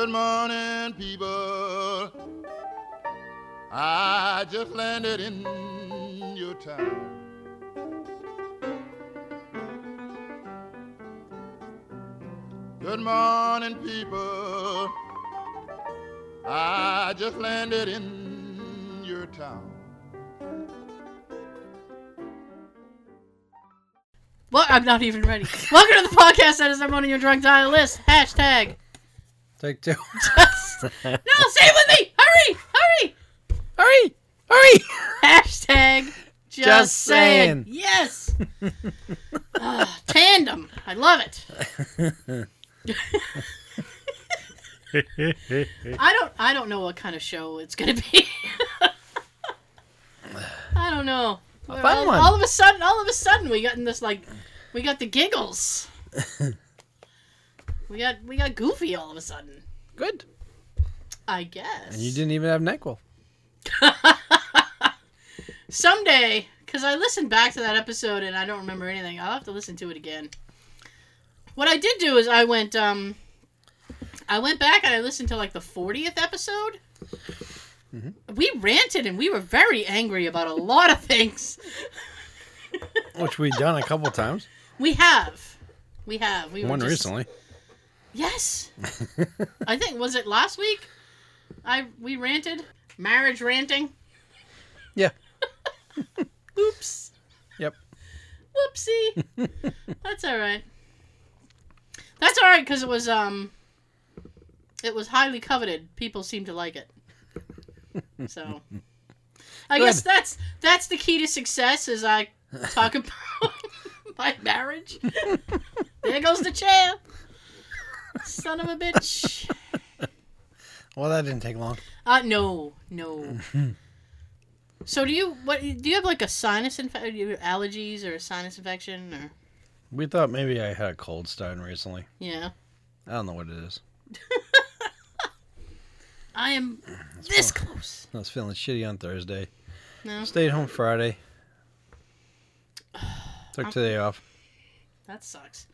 Good morning, people. I just landed in your town. Good morning, people. I just landed in your town. Well, I'm not even ready. Welcome to the podcast that is one on your drunk dial list. Hashtag. Take two. Just, no, say it with me. Hurry, hurry. hurry! Hurry! Hashtag. Just, Just saying. saying. Yes. Ah, tandem. I love it. I don't. I don't know what kind of show it's gonna be. I don't know. All, one. all of a sudden, all of a sudden, we got in this like, we got the giggles. we got we got goofy all of a sudden. Good. I guess. And you didn't even have NyQuil. Someday, because I listened back to that episode and I don't remember anything. I'll have to listen to it again. What I did do is I went um I went back and I listened to like the 40th episode. We ranted and we were very angry about a lot of things. Which we've done a couple times. We have. We have. We One just- recently. Yes. I think was it last week? I we ranted. Marriage ranting. Yeah. Oops. Yep. Whoopsie. That's all right. That's all right because it was um, it was highly coveted. People seem to like it. So, I Good. guess that's that's the key to success. Is I talk about my marriage. there goes the chair. Son of a bitch. Well, that didn't take long. Uh no, no. so do you what do you have like a sinus infection, allergies or a sinus infection or We thought maybe I had a cold starting recently. yeah? I don't know what it is. I am this close. I was feeling shitty on Thursday. No, Stayed home Friday. Took today off. that sucks.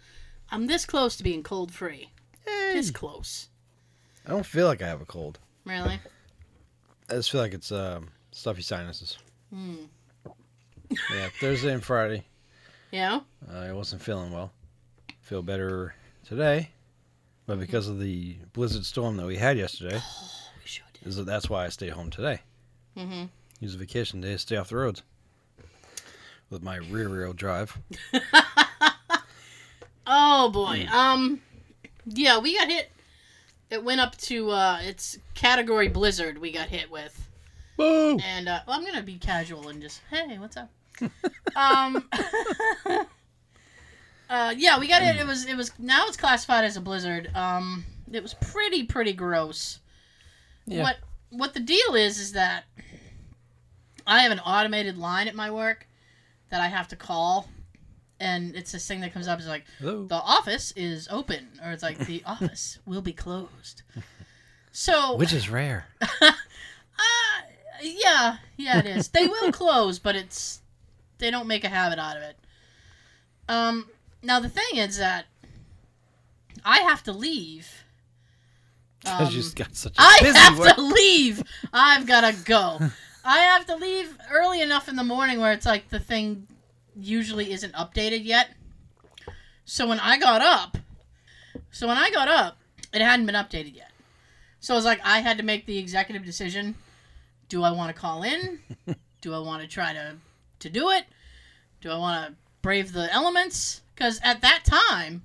I'm this close to being cold free. Hey, This close. I don't feel like I have a cold. Really? I just feel like it's um, stuffy sinuses. Hmm. Yeah, Thursday and Friday. Yeah. I wasn't feeling well. Feel better today, but because of the blizzard storm that we had yesterday, Oh, we should. is that that's why I stay home today. Mm-hmm. Use a vacation day to stay off the roads with my rear wheel drive. Oh boy. Um. Yeah, we got hit. It went up to uh, its category blizzard. We got hit with. Boo! And uh, well, I'm gonna be casual and just, hey, what's up? um, uh, yeah, we got it. It was it was now it's classified as a blizzard. Um, it was pretty pretty gross. Yeah. What what the deal is is that I have an automated line at my work that I have to call, and it's this thing that comes up is like Hello. the office is open, or it's like the office will be closed. So Which is rare. uh, yeah, yeah, it is. They will close, but it's they don't make a habit out of it. Um, now the thing is that I have to leave. Um, you just got such a I have work. to leave. I've gotta go. I have to leave early enough in the morning where it's like the thing usually isn't updated yet. So when I got up, so when I got up, it hadn't been updated yet. So I was like, I had to make the executive decision: Do I want to call in? Do I want to try to to do it? Do I want to brave the elements? Because at that time,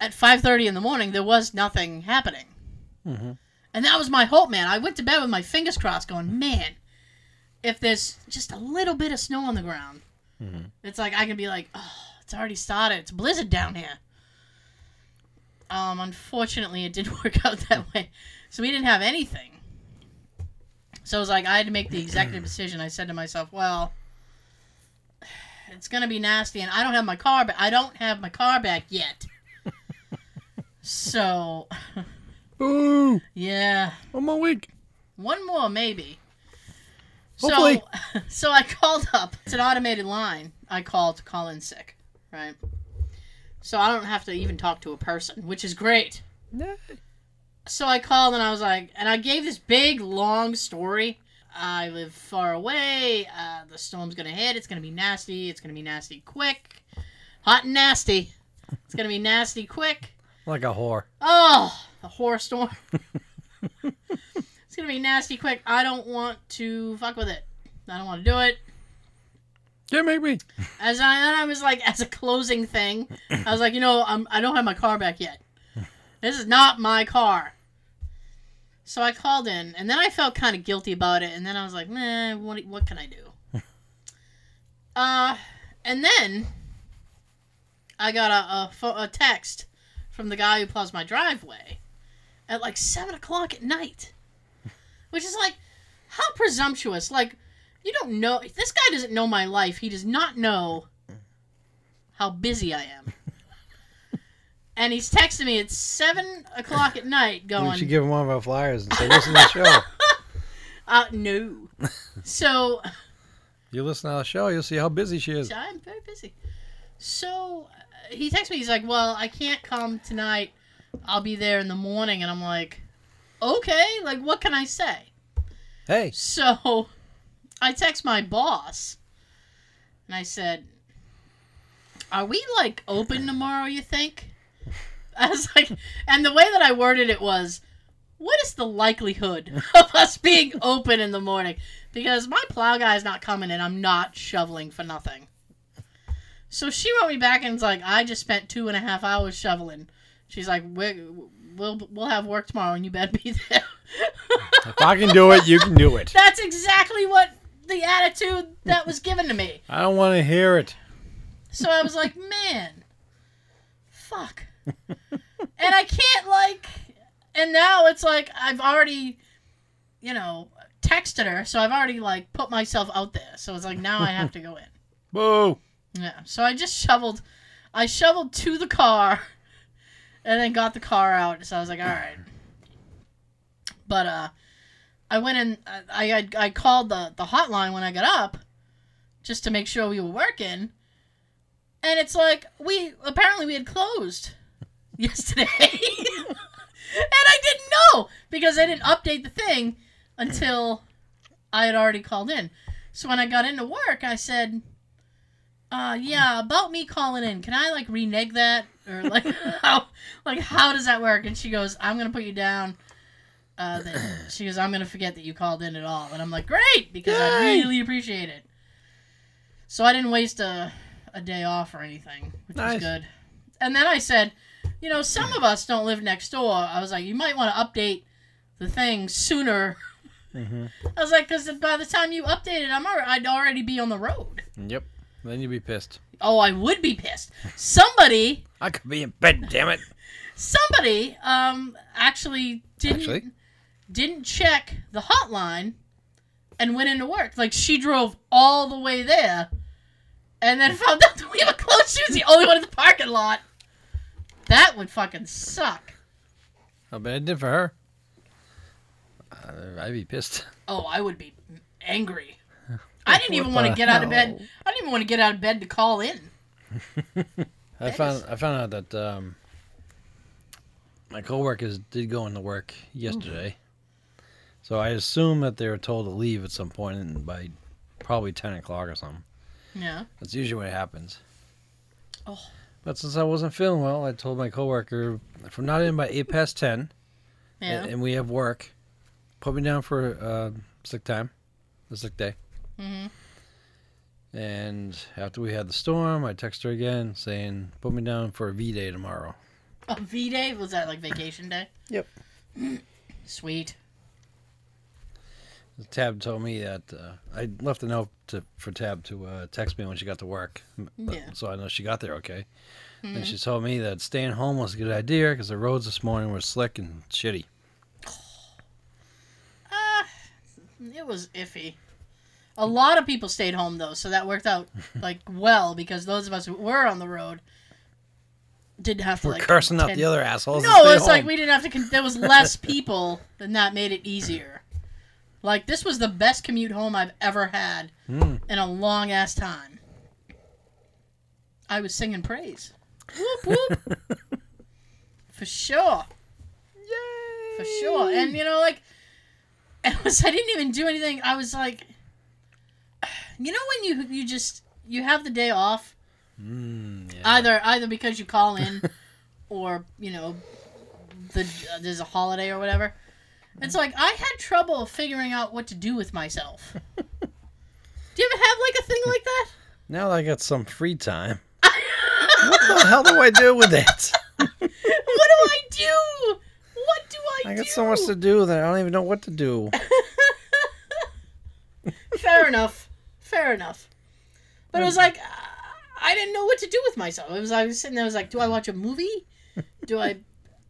at five thirty in the morning, there was nothing happening. Mhm. And that was my hope, man. I went to bed with my fingers crossed, going, man, if there's just a little bit of snow on the ground, Mhm. it's like I can be like, oh, it's already started. It's blizzard down here. Um, unfortunately, it didn't work out that way. So we didn't have anything. So it was like I had to make the executive decision. I said to myself, well, it's gonna be nasty, and I don't have my car, but I don't have my car back yet. so, Boo! yeah, One more week. one more maybe. Hopefully. So, so I called up. It's an automated line. I called to call in sick, right? So I don't have to even talk to a person, which is great. so I called and I was like, and I gave this big long story. I live far away. Uh, the storm's gonna hit. It's gonna be nasty. It's gonna be nasty quick, hot and nasty. It's gonna be nasty quick. Like a whore. Oh, a horror storm. gonna be nasty quick. I don't want to fuck with it. I don't want to do it. Can't make me. As I then I was like, as a closing thing, I was like, you know, I'm I don't have my car back yet. This is not my car. So I called in, and then I felt kind of guilty about it, and then I was like, man, what what can I do? uh, and then I got a a, a text from the guy who plows my driveway at like seven o'clock at night, which is like, how presumptuous! Like you don't know. This guy doesn't know my life. He does not know how busy I am. and he's texting me at seven o'clock at night, We going, should give him one of our flyers and say, listen to the show. uh, no. so You listen to the show, you'll see how busy she is. I'm very busy. So uh, he texts me. He's like, "Well, I can't come tonight. I'll be there in the morning." And I'm like, "Okay. Like, what can I say?" Hey, So I text my boss and I said, Are we like open tomorrow, you think? I was like, and the way that I worded it was, What is the likelihood of us being open in the morning? Because my plow guy is not coming and I'm not shoveling for nothing. So she wrote me back and was like, I just spent two and a half hours shoveling. She's like, we'll, we'll have work tomorrow and you better be there. if I can do it, you can do it. That's exactly what the attitude that was given to me. I don't want to hear it. So I was like, man, fuck. and I can't, like, and now it's like I've already, you know, texted her, so I've already, like, put myself out there. So it's like now I have to go in. Boo. Yeah. So I just shoveled, I shoveled to the car and then got the car out. So I was like, all right. But, uh, I went in. I I, I called the the hotline when I got up, just to make sure we were working. And it's like we apparently we had closed yesterday, and I didn't know because I didn't update the thing until I had already called in. So when I got into work, I said, "Uh, yeah, about me calling in. Can I like renege that or like how like how does that work?" And she goes, "I'm gonna put you down." uh, that she goes, I'm gonna forget that you called in at all, and I'm like, great, because I really appreciate it. So I didn't waste a a day off or anything, which Nice. was good. And then I said, you know, some of us don't live next door. I was like, you might want to update the thing sooner. hmm I was like, because by the time you update it, I'm already, I'd already be on the road. Yep. Then you'd be pissed. Oh, I would be pissed. Somebody, I could be in bed, damn it. somebody, um, actually didn't Actually? didn't check the hotline and went into work. Like she drove all the way there and then found out that we were closed. She was the only one in the parking lot. That would fucking suck. How bad it did for her. Uh, I'd be pissed. Oh, I would be angry. I didn't even want to get out of bed. I didn't even want to get out of bed to call in. I found I found out that um, my coworkers did go into work yesterday, so I assume that they were told to leave at some point and by probably ten o'clock or something. Yeah. That's usually what happens. Oh. But since I wasn't feeling well, I told my coworker if I'm not in by eight past ten, Yeah. and, and we have work, put me down for uh, sick time, the sick day. Hmm And after we had the storm, I texted her again saying, "Put me down for a V day tomorrow." A V day was that like vacation day? Yep. Sweet. Tab told me that uh, I left a note to, for Tab to uh, text me when she got to work, but- Yeah. so I know she got there okay. Mhm. And she told me that staying home was a good idea because the roads this morning were slick and shitty. Uh, it was iffy. A lot of people stayed home though, so that worked out like well because those of us who were on the road didn't have to We're like cursing out the other assholes. No, it's like we didn't have to. Con- there was less people, and that made it easier. Like this was the best commute home I've ever had Mm. in a long ass time. I was singing praise. Whoop whoop. For sure. Yay! for sure. And you know, like, it was I didn't even do anything. I was like, you know, when you you just you have the day off, Mm, yeah. either either because you call in, or you know, the uh, there's a holiday or whatever. It's like I had trouble figuring out what to do with myself. do you ever have like a thing like that? Now that I got some free time, what the hell do I do with it? what do I do? What do I, I do? got so much to do that I don't even know what to do. Fair enough. Fair enough. But it was like uh, I didn't know what to do with myself. It was I was sitting there. I was like, do I watch a movie? Do I?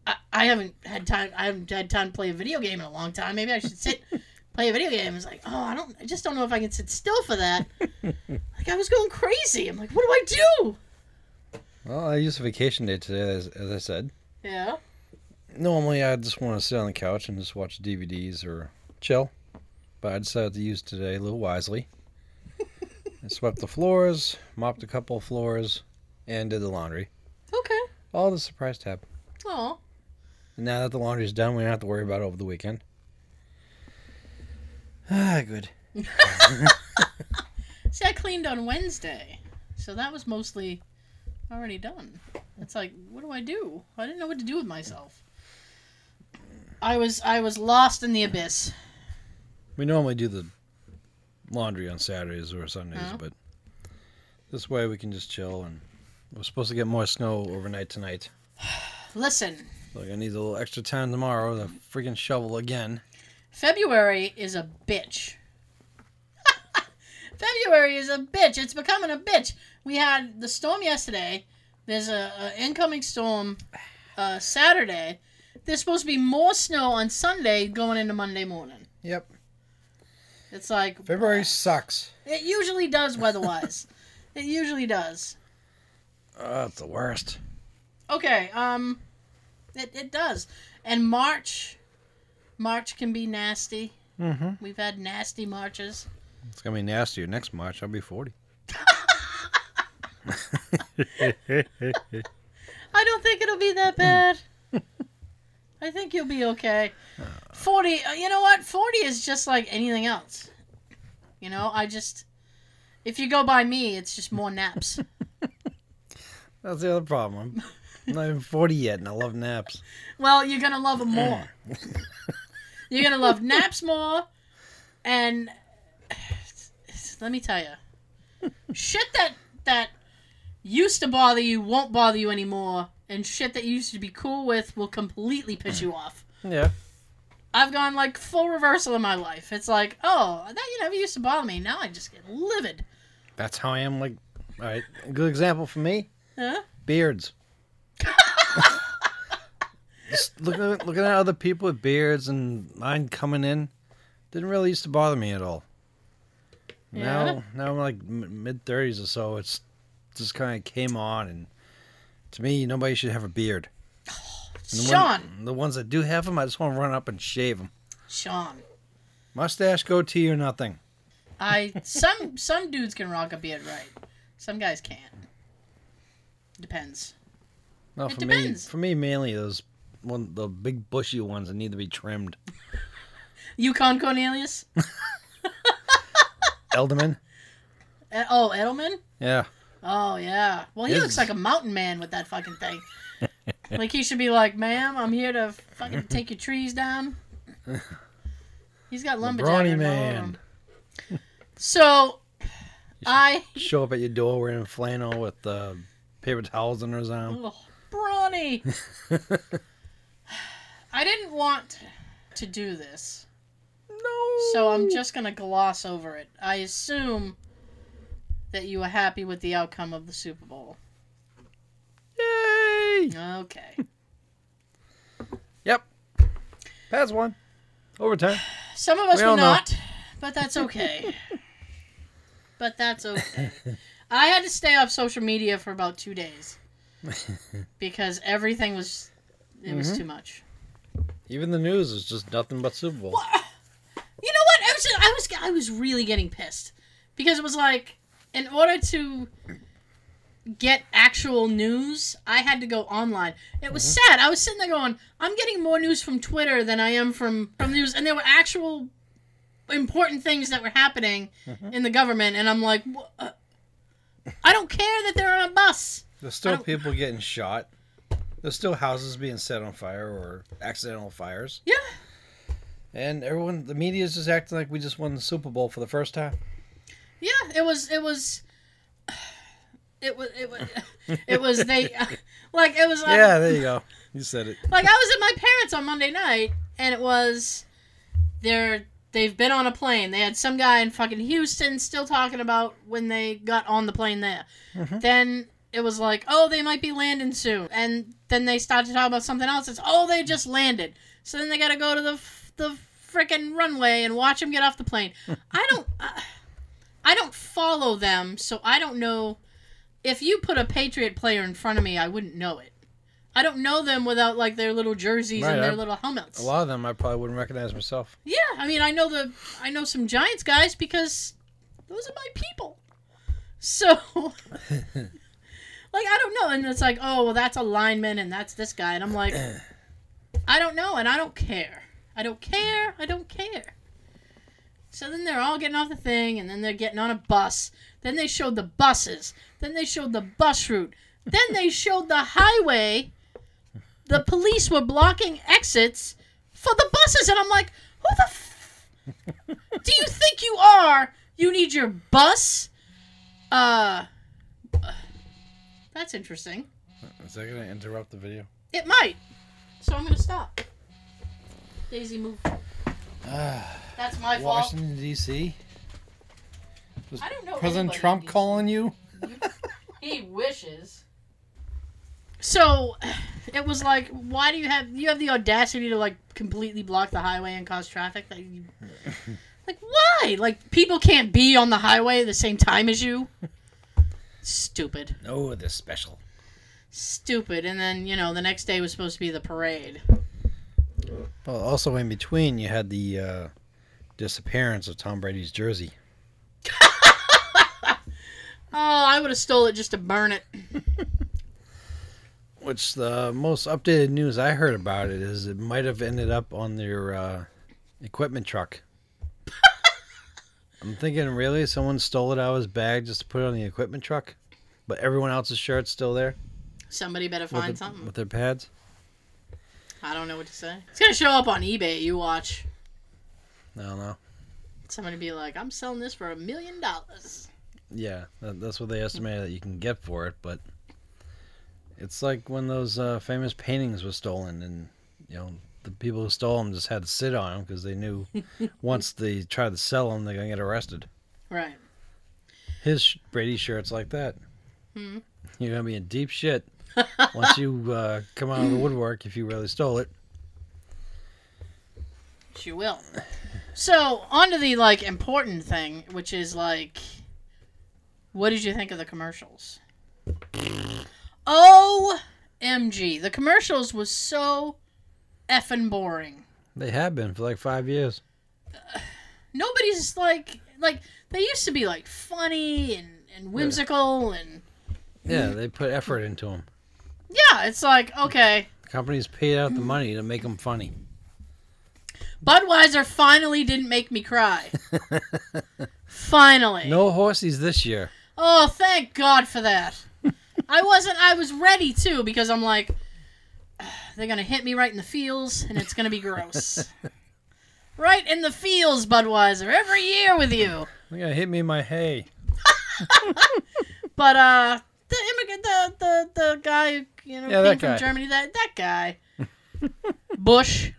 I, I haven't had time. I haven't had time to play a video game in a long time. Maybe I should sit play a video game. It's like, oh, I don't. I just don't know if I can sit still for that. like I was going crazy. I'm like, what do I do? Well, I used a vacation day today, as, as I said. Yeah. Normally, I just want to sit on the couch and just watch DVDs or chill, but I decided to use today a little wisely. I swept the floors, mopped a couple of floors, and did the laundry. Okay. All the surprise tab. Oh. And now that the laundry's done, we don't have to worry about it over the weekend. Ah, good. See, I cleaned on Wednesday, so that was mostly already done. It's like, what do I do? I didn't know what to do with myself. I was I was lost in the abyss. We normally do the laundry on Saturdays or Sundays, Oh. but this way we can just chill. And we're supposed to get more snow overnight tonight. Listen, So I need a little extra time tomorrow to freaking shovel again. February is a bitch. February is a bitch. It's becoming a bitch. We had the storm yesterday. There's a, a incoming storm uh, Saturday. There's supposed to be more snow on Sunday going into Monday morning. Yep. It's like February sucks. It usually does weather-wise. it usually does. Oh, it's the worst. Okay, um, it it does. And March, March can be nasty. Mm-hmm. We've had nasty marches. It's gonna be nastier next March. I'll be forty. I don't think it'll be that bad. I think you'll be okay. Forty. uh, You know what? Forty is just like anything else. You know, I just. If you go by me, it's just more naps. That's the other problem. I'm not even forty yet, and I love naps. Well, you're gonna love them more. you're gonna love naps more, and let me tell you, shit that that used to bother you won't bother you anymore, and shit that you used to be cool with will completely piss you off. Yeah. I've gone like full reversal in my life. It's like, oh, that you never used to bother me. Now I just get livid. That's how I am. Like, all right, a good example for me: Huh? beards. Just looking at, looking at other people with beards and mine coming in, didn't really used to bother me at all. Yeah? Now, now I'm like mid thirties or so. It's just kind of came on, and to me, nobody should have a beard. And the Sean, one- the ones that do have them, I just want to run up and shave them. Sean. Mustache, goatee, or nothing. I some some dudes can rock a beard right. Some guys can't. Depends. No, It for me, for me, mainly those one the big bushy ones that need to be trimmed. Yukon Cornelius. Elderman, E- oh, Edelman. yeah. Oh yeah. Well, he His- looks like a mountain man with that fucking thing. like he should be like, "Ma'am, I'm here to fucking take your trees down." He's got lumberjack. brawny written all over man. So, I Show up at your door wearing flannel with uh, paper towels under his arm. oh, brawny. I didn't want to do this, No. so I'm just gonna gloss over it. I assume that you were happy with the outcome of the Super Bowl. Yay! Okay. Yep. Pats won. Overtime. Some of us We will all know. not, but that's okay. but that's okay. I had to stay off social media for about two days because everything was it was Mhm. too much. Even the news is just nothing but Super Bowl. You know what? I was I was I was really getting pissed because it was like in order to get actual news. I had to go online. It was sad. I was sitting there going, I'm getting more news from Twitter than I am from from news, and there were actual important things that were happening in the government, and I'm like, uh, I don't care that they're on a bus. There's still people getting shot. There's still houses being set on fire or accidental fires. Yeah. And everyone, the media is just acting like we just won the Super Bowl for the first time. Yeah, it was. It was. It was. It was. It was. They like it was. Like, yeah, there you go. You said it. like I was at my parents on Monday night, and it was. They're they've been on a plane. They had some guy in fucking Houston still talking about when they got on the plane there. Mm-hmm. Then it was like, oh, they might be landing soon, and then they started to talk about something else. It's oh, they just landed. So then they got to go to the the freaking runway and watch them get off the plane. I don't. I, I don't follow them, so I don't know. If you put a Patriot player in front of me, I wouldn't know it. I don't know them without like their little jerseys Right, and their I- little helmets. A lot of them I probably wouldn't recognize myself. Yeah, I mean, I know the I know some Giants guys because those are my people. So, like, I don't know, and it's like, oh, well, that's a lineman, and that's this guy, and I'm like, I don't know, and I don't care. I don't care. I don't care. So then they're all getting off the thing, and then they're getting on a bus. Then they showed the buses. Then they showed the bus route. Then they showed the highway. The police were blocking exits for the buses, and I'm like, who the f- do you think you are? You need your bus? Uh, that's interesting. Is that going to interrupt the video? It might. So I'm gonna stop. Daisy, move. Ah, That's my fault. Washington, D.C. Was I don't know. President Trump calling you? He wishes. So, it was like, why do you have you have the audacity to like completely block the highway and cause traffic? That you, like, why? Like, people can't be on the highway at the same time as you. Stupid, No, they're special. stupid. And then you know the next day was supposed to be the parade. Well, also in between, you had the uh, disappearance of Tom Brady's jersey. Oh, I would have stole it just to burn it. Which the most updated news I heard about it is it might have ended up on their uh, equipment truck. I'm thinking, really, someone stole it out of his bag just to put it on the equipment truck, but everyone else's shirt's still there Somebody better with, find the- something. with their pads. I don't know what to say. It's gonna show up on eBay. You watch. I don't know. Somebody be like, "I'm selling this for a million dollars." Yeah, that, that's what they estimated that you can get for it, but it's like when those uh, famous paintings were stolen, and you know the people who stole them just had to sit on them because they knew once they tried to sell them, they're gonna get arrested. Right. His Brady shirt's like that. Hmm. You're gonna be in deep shit once you uh, come out of the woodwork if you really stole it. She will. So, on to the like important thing, which is like what did you think of the commercials? OMG. The commercials was so effing boring. They have been for like five years. Nobody's like like they used to be like funny and, and whimsical and Yeah, they put effort into them. Yeah, it's like okay, The companies paid out the money to make them funny. Budweiser finally didn't make me cry. finally. No horsies this year. Oh, thank God for that. I wasn't. I was ready too because I'm like, they're gonna hit me right in the feels, and it's gonna be gross. right in the feels, Budweiser, every year with you. They're gonna hit me in my hay. But uh, the immigrant, the the the guy, who, you know, Yeah, came from guy. Germany, that that guy, Bush,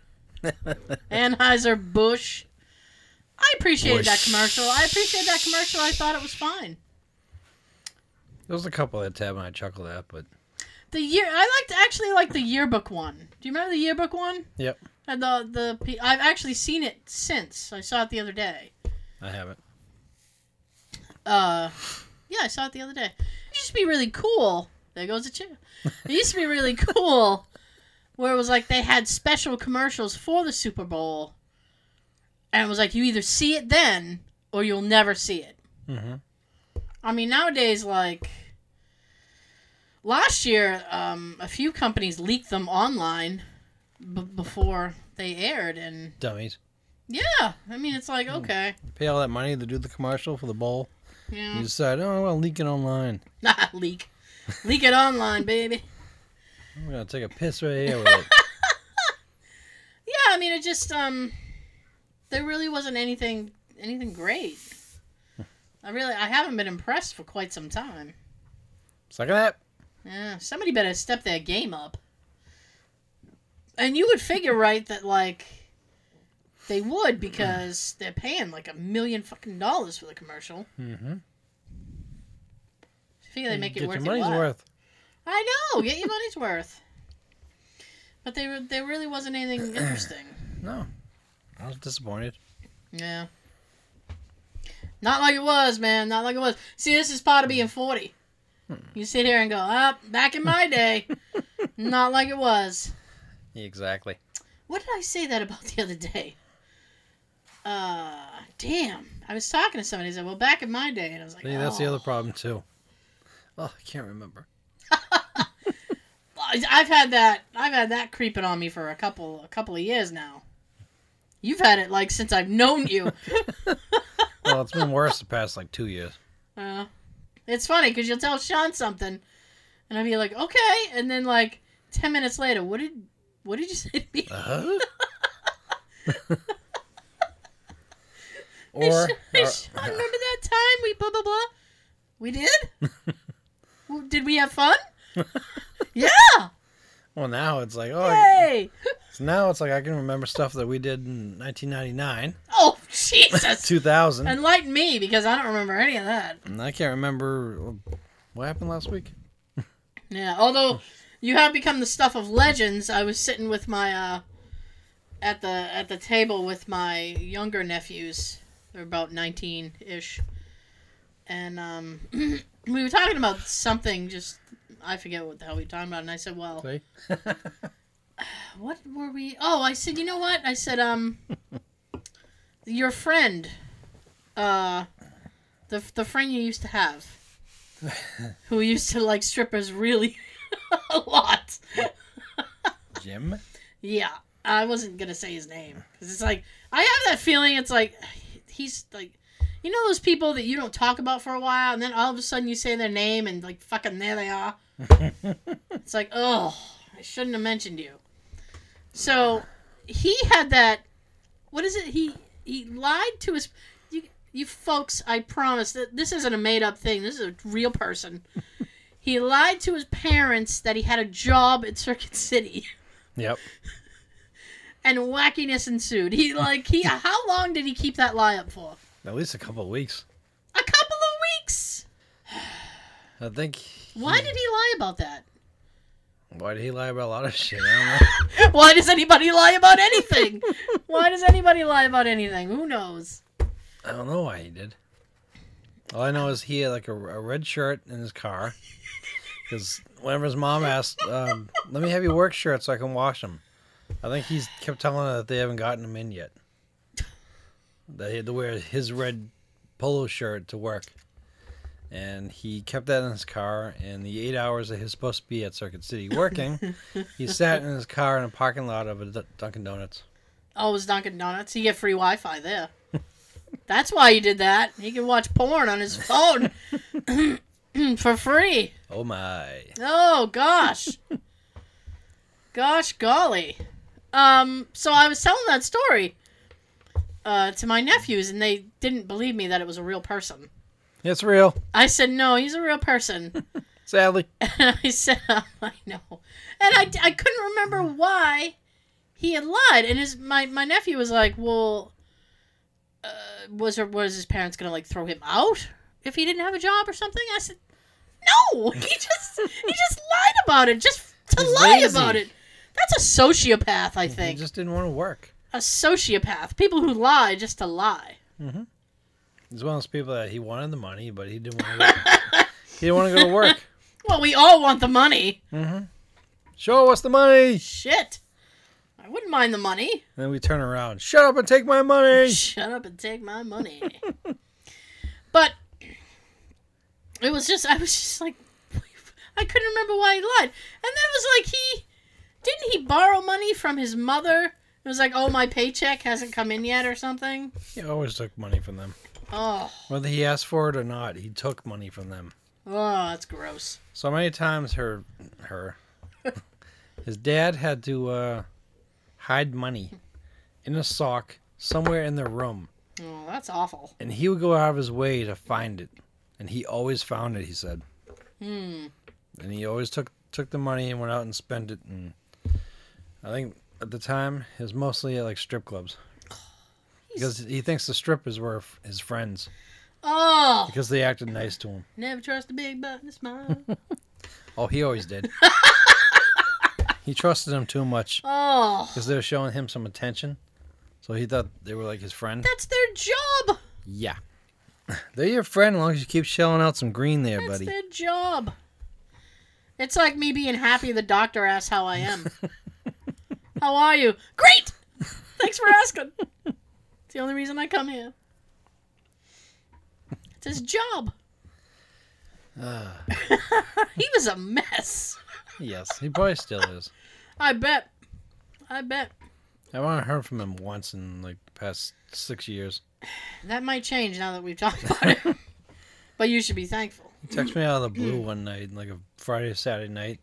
Anheuser Busch. I appreciated that commercial. I appreciated that commercial. I thought it was fine. There was a couple that tab and I chuckled at, but The year I liked actually like the yearbook one. Do you remember the yearbook one? Yep. And the the I've actually seen it since. I saw it the other day. I haven't. Uh, yeah, I saw it the other day. It used to be really cool. There goes a chair. It used to be really cool, where it was like they had special commercials for the Super Bowl, and it was like you either see it then or you'll never see it. hmm I mean, nowadays, like, last year, um, a few companies leaked them online b- before they aired, and Dummies. yeah, I mean, it's like okay, Pay all that money to do the commercial for the bowl. Yeah, You decide, oh, well, leak it online. not leak, leak it online, baby. I'm gonna take a piss right here with it. Yeah, I mean, it just um, there really wasn't anything anything great. I really, I haven't been impressed for quite some time. Suck at that. Yeah, somebody better step their game up. And you would figure, right, that like they would because they're paying like a million fucking dollars for the commercial. Mm-hmm. I figure they make it Get worth your your money's worth. I know, get your money's worth. But they were, there really wasn't anything interesting. No. I was disappointed. Yeah. Not like it was, man. Not like it was. See, this is part of being 40. You sit here and go, ah, back in my day. Not like it was. Exactly. What did I say that about the other day? Uh, damn. I was talking to somebody. He said, well, back in my day. And I was like, See, that's the "Oh." other problem too. Oh, I can't remember. I've had that. I've had that creeping on me for a couple, a couple of years now. You've had it like since I've known you. Well, it's been worse the past like two years. Uh, it's funny because you'll tell Sean something, and I'll be like, okay, and then like ten minutes later, what did what did you say to me? Uh-huh. Hey, or, hey, Sean, remember that time we blah blah blah? We did. Did we have fun? yeah. well, now it's like, oh, Yay. so now it's like I can remember stuff that we did in 1999, Oh Jesus. 2000, Enlighten me because I don't remember any of that. and I can't remember what happened last week. Yeah. Although you have become the stuff of legends. I was sitting with my uh at the at the table with my younger nephews. They're about nineteen ish. And um we were talking about something just I forget what the hell we were talking about and I said, Well what were we oh, I said, you know what? I said, um your friend uh the the friend you used to have who used to like strippers really a lot. Jim? Yeah, I wasn't gonna say his name because it's like I have that feeling. It's like he's like, you know, those people that you don't talk about for a while, and then all of a sudden you say their name, and like fucking there they are. it's like, oh, I shouldn't have mentioned you. So he had that. What is it? He he lied to his. You you folks, I promise that this isn't a made up thing. This is a real person. he lied to his parents that he had a job at Circuit City Yep. and wackiness ensued. He like he how long did he keep that lie up for? At least a couple of weeks. A couple of weeks. I think. Why did he lie about that? Why did he lie about a lot of shit? I don't know. Why does anybody lie about anything? Why does anybody lie about anything? Who knows? I don't know why he did. All I know is he had like a, a red shirt in his car. Because whenever his mom asked, um, "Let me have your work shirt so I can wash them," I think he's kept telling her that they haven't gotten him in yet. That he had to wear his red polo shirt to work, and he kept that in his car. And the eight hours that he was supposed to be at Circuit City working, he sat in his car in a parking lot of a D- Dunkin' Donuts. Oh, it was Dunkin' Donuts. He get free Wi-Fi there. That's why he did that. He could watch porn on his phone for free. Oh my! Oh gosh. gosh golly. Um so I was telling that story uh to my nephews and they didn't believe me that it was a real person. It's real. I said no, he's a real person. Sadly. and I said I know. And I, I couldn't remember why he had lied and his my, my nephew was like, "Well, uh, was was his parents going to like throw him out if he didn't have a job or something?" I said, "No, he just he just lied about it just to He's lie lazy. about it. That's a sociopath, I think. He just didn't want to work. A sociopath. People who lie just to lie. He's one of those people that he wanted the money, but he didn't want to. Go, he didn't want to go to work. Well, we all want the money. Mm-hmm. Show us the money. Shit. I wouldn't mind the money. And then we turn around. Shut up and take my money. Shut up and take my money. but it was just, I was just like, I couldn't remember why he lied. And then it was like he didn't he borrow money from his mother? It was like, oh, my paycheck hasn't come in yet or something. He always took money from them. Oh, Whether he asked for it or not, he took money from them. oh, that's gross. So many times her her his dad had to uh, hide money in a sock somewhere in their room. Oh, that's awful. And he would go out of his way to find it. And he always found it, he said. Hmm. And he always took took the money and went out and spent it and I think at the time it was mostly at like strip clubs. Because he thinks the strippers were f- his friends Oh, because they acted nice to him. never trust a big button smile. Oh, he always did. he trusted them too much oh, because they were showing him some attention. So he thought they were like his friend. that's their job. Yeah. They're your friend as long as you keep shelling out some green there, That's buddy. their job. It's like me being happy the doctor asks how I am. How are you? Great! Thanks for asking. It's the only reason I come here. It's his job. Ah, He was a mess. yes, he probably still is. I bet. I bet. I haven't heard from him once in like past six years. That might change now that we've talked about it. but you should be thankful. He texted me out of the blue one night, like a Friday Saturday night,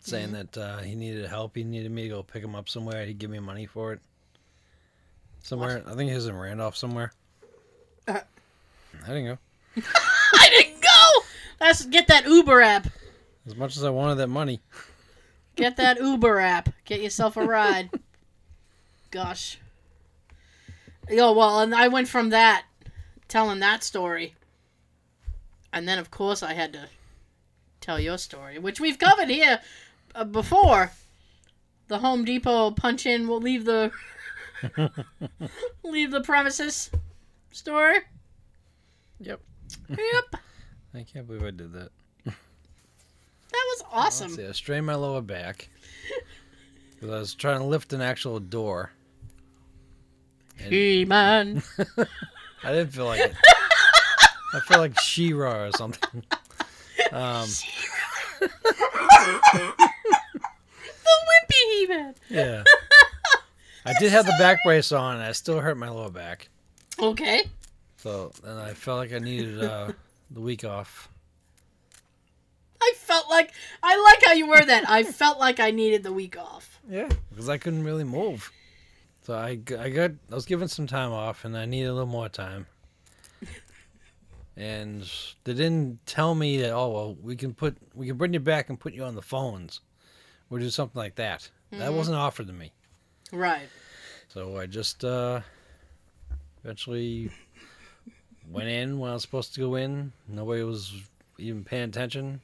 saying Mm-hmm. that uh, he needed help. He needed me to go pick him up somewhere. He'd give me money for it. Somewhere, I think he was in Randolph somewhere. Uh. I didn't go. I didn't go! Let's get that Uber app. As much as I wanted that money, Get that Uber app. Get yourself a ride. Gosh. Yo, well, and I went from that, telling that story, and then of course I had to tell your story, which we've covered here uh, before. The Home Depot punch in. We'll leave the leave the premises story. Yep. Yep, I can't believe I did that. that was awesome. See, I strained my lower back because I was trying to lift an actual door. He man. I didn't feel like it. I feel like She-Ra or something. Um, the wimpy he man. yeah. I did have the back brace on, and I still hurt my lower back. Okay. So then I felt like I needed uh, the week off. I felt like I like how you word that. I felt like I needed the week off. Yeah, because I couldn't really move. So I, I got I was given some time off, and I needed a little more time. And they didn't tell me that. Oh well, we can put we can bring you back and put you on the phones, or do something like that. That Mhm. wasn't offered to me. Right. So I just uh, eventually went in when I was supposed to go in. Nobody was even paying attention.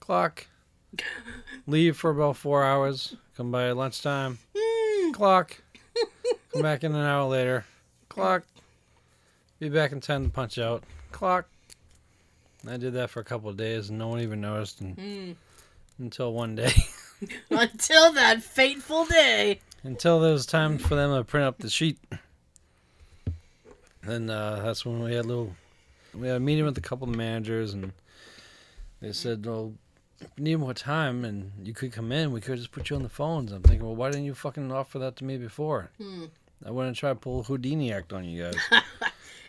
Clock. Leave for about four hours. Come by at lunchtime. Mm. Clock. Come back in an hour later. Clock. Be back in ten to punch out. Clock. I did that for a couple of days and no one even noticed and, Mm. until one day. Until that fateful day. until there was time for them to print up the sheet. Then uh, that's when we had a little, we had a meeting with a couple of managers, and they said, "Well, need more time, and you could come in. We could just put you on the phones." I'm thinking, "Well, why didn't you fucking offer that to me before? Hmm. I wouldn't try to pull Houdini act on you guys."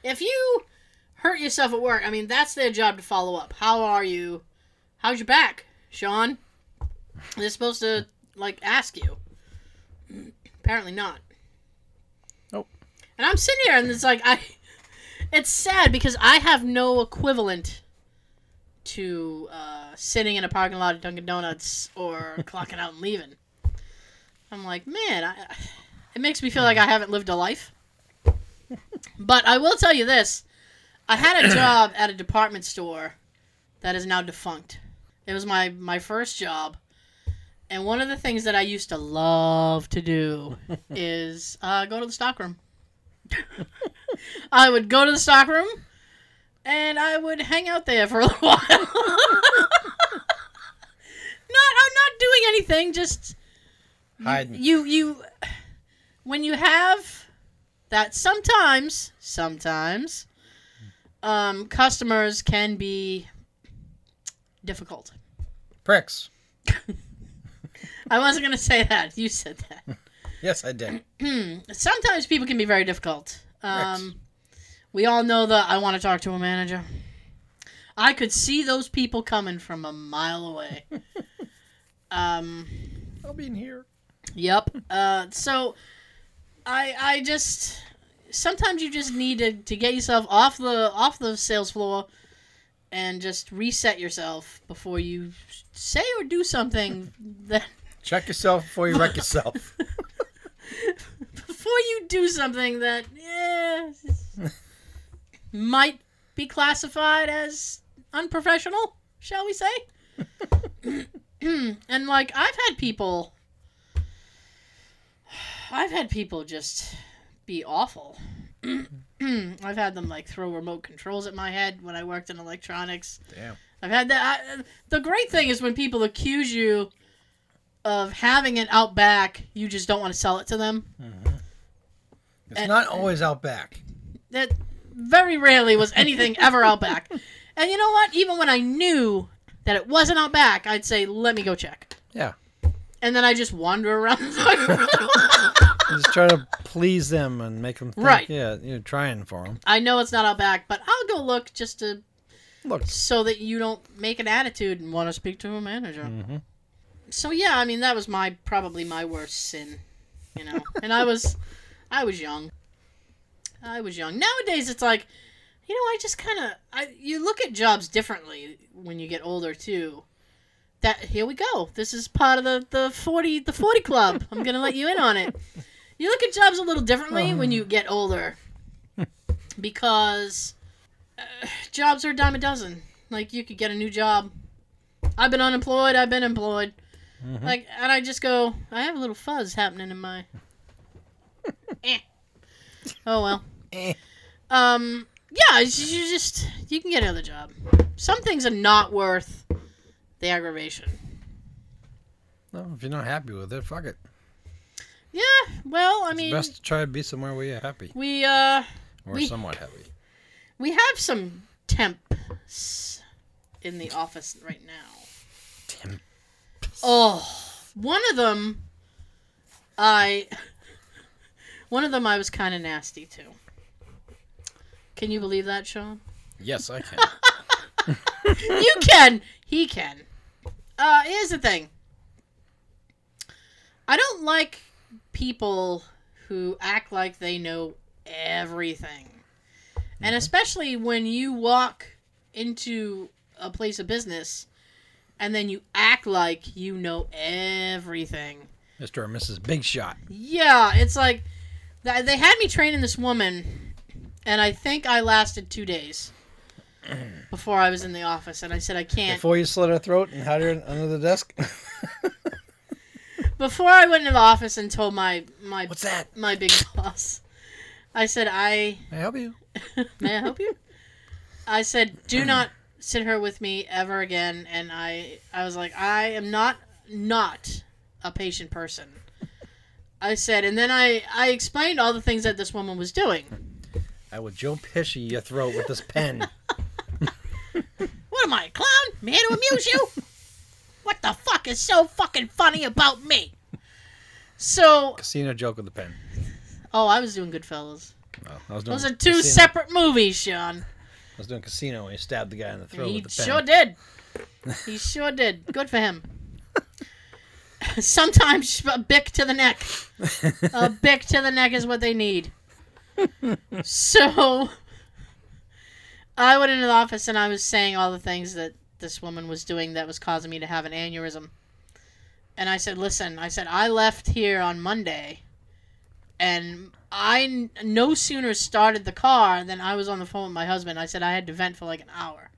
If you hurt yourself at work, I mean that's their job to follow up. How are you? How's your back, Sean? They're supposed to like ask you. Apparently not. Nope. And I'm sitting here and it's like I it's sad because I have no equivalent to uh, sitting in a parking lot at Dunkin' Donuts or clocking out and leaving. I'm like, man, I, it makes me feel like I haven't lived a life. But I will tell you this: I had a job at a department store that is now defunct. It was my my first job, and one of the things that I used to love to do is uh, go to the stockroom. I would go to the stockroom, and I would hang out there for a little while. not, I'm not doing anything. Just Hiding. you you when you have that sometimes sometimes um, customers can be difficult Pricks. I wasn't gonna say that. You said that. Yes, I did. Sometimes people can be very difficult. Um, we all know that I want to talk to a manager. I could see those people coming from a mile away. um, I'll be in here. Yep. Uh, so I I just sometimes you just need to, to get yourself off the off the sales floor and just reset yourself before you say or do something that Check yourself before you wreck yourself. before you do something that yeah, might be classified as unprofessional, shall we say? and like I've had people I've had people just be awful. I've had them like throw remote controls at my head when I worked in electronics. Damn. I've had that. I, the great thing is when people accuse you of having it out back, you just don't want to sell it to them. Mm-hmm. It's And- not always out back. That very rarely was anything ever out back. And you know what? Even when I knew that it wasn't out back, I'd say, "Let me go check." Yeah. And then I just wander around. Just try to please them and make them think, Right. yeah, you're trying for them. I know it's not out back, but I'll go look just to Look. so that you don't make an attitude and want to speak to a manager. hmm So yeah, I mean that was my probably my worst sin, you know. and I was I was young. I was young. Nowadays it's like, you know, I just kind of I you look at jobs differently when you get older too. That here we go. This is part of the the 40 the 40 club. I'm going to let you in on it. You look at jobs a little differently when you get older. Because uh, jobs are a dime a dozen. Like you could get a new job. I've been unemployed, I've been employed. Mhm. Like, and I just go, I have a little fuzz happening in my. eh. Oh well. Eh. Um. Yeah, you just you can get another job. Some things are not worth the aggravation. No, if you're not happy with it, fuck it. Yeah. Well, I It's mean, best to try to be somewhere where you're happy we uh or We- somewhat happy. we have some temps in the office right now. Tim. Oh, one of them, I, one of them I was kind of nasty to. Can you believe that, Sean? Yes, I can. you can. He can. Uh, here's the thing. I don't like people who act like they know everything. And mm-hmm. especially when you walk into a place of business and then you act like you know everything. Mr. or Mrs. Big Shot. Yeah, it's like they had me training this woman, and I think I lasted two days before I was in the office, and I said I can't. Before you slit her throat and hide her under the desk. Before I went into the office and told my my What's that? my big boss, I said I May I help you? may I help you? I said do not sit here with me ever again, and I I was like I am not not a patient person. I said, and then I I explained all the things that this woman was doing. I would Joe Pesci your throat with this pen. What am I, a clown? I'm here to amuse you? What the fuck is so fucking funny about me? So, Casino joke with the pen. oh, I was doing Goodfellas. Oh, I was doing Those are two casino. separate movies, Sean. I was doing casino when he stabbed the guy in the throat he with the pen. sure did. He sure did. Good for him. Sometimes a Bic to the neck. A Bic to the neck is what they need. So, I went into the office and I was saying all the things that this woman was doing that was causing me to have an aneurysm. And I said, listen, I said, I left here on Monday and I no sooner started the car than I was on the phone with my husband. I said I had to vent for like an hour.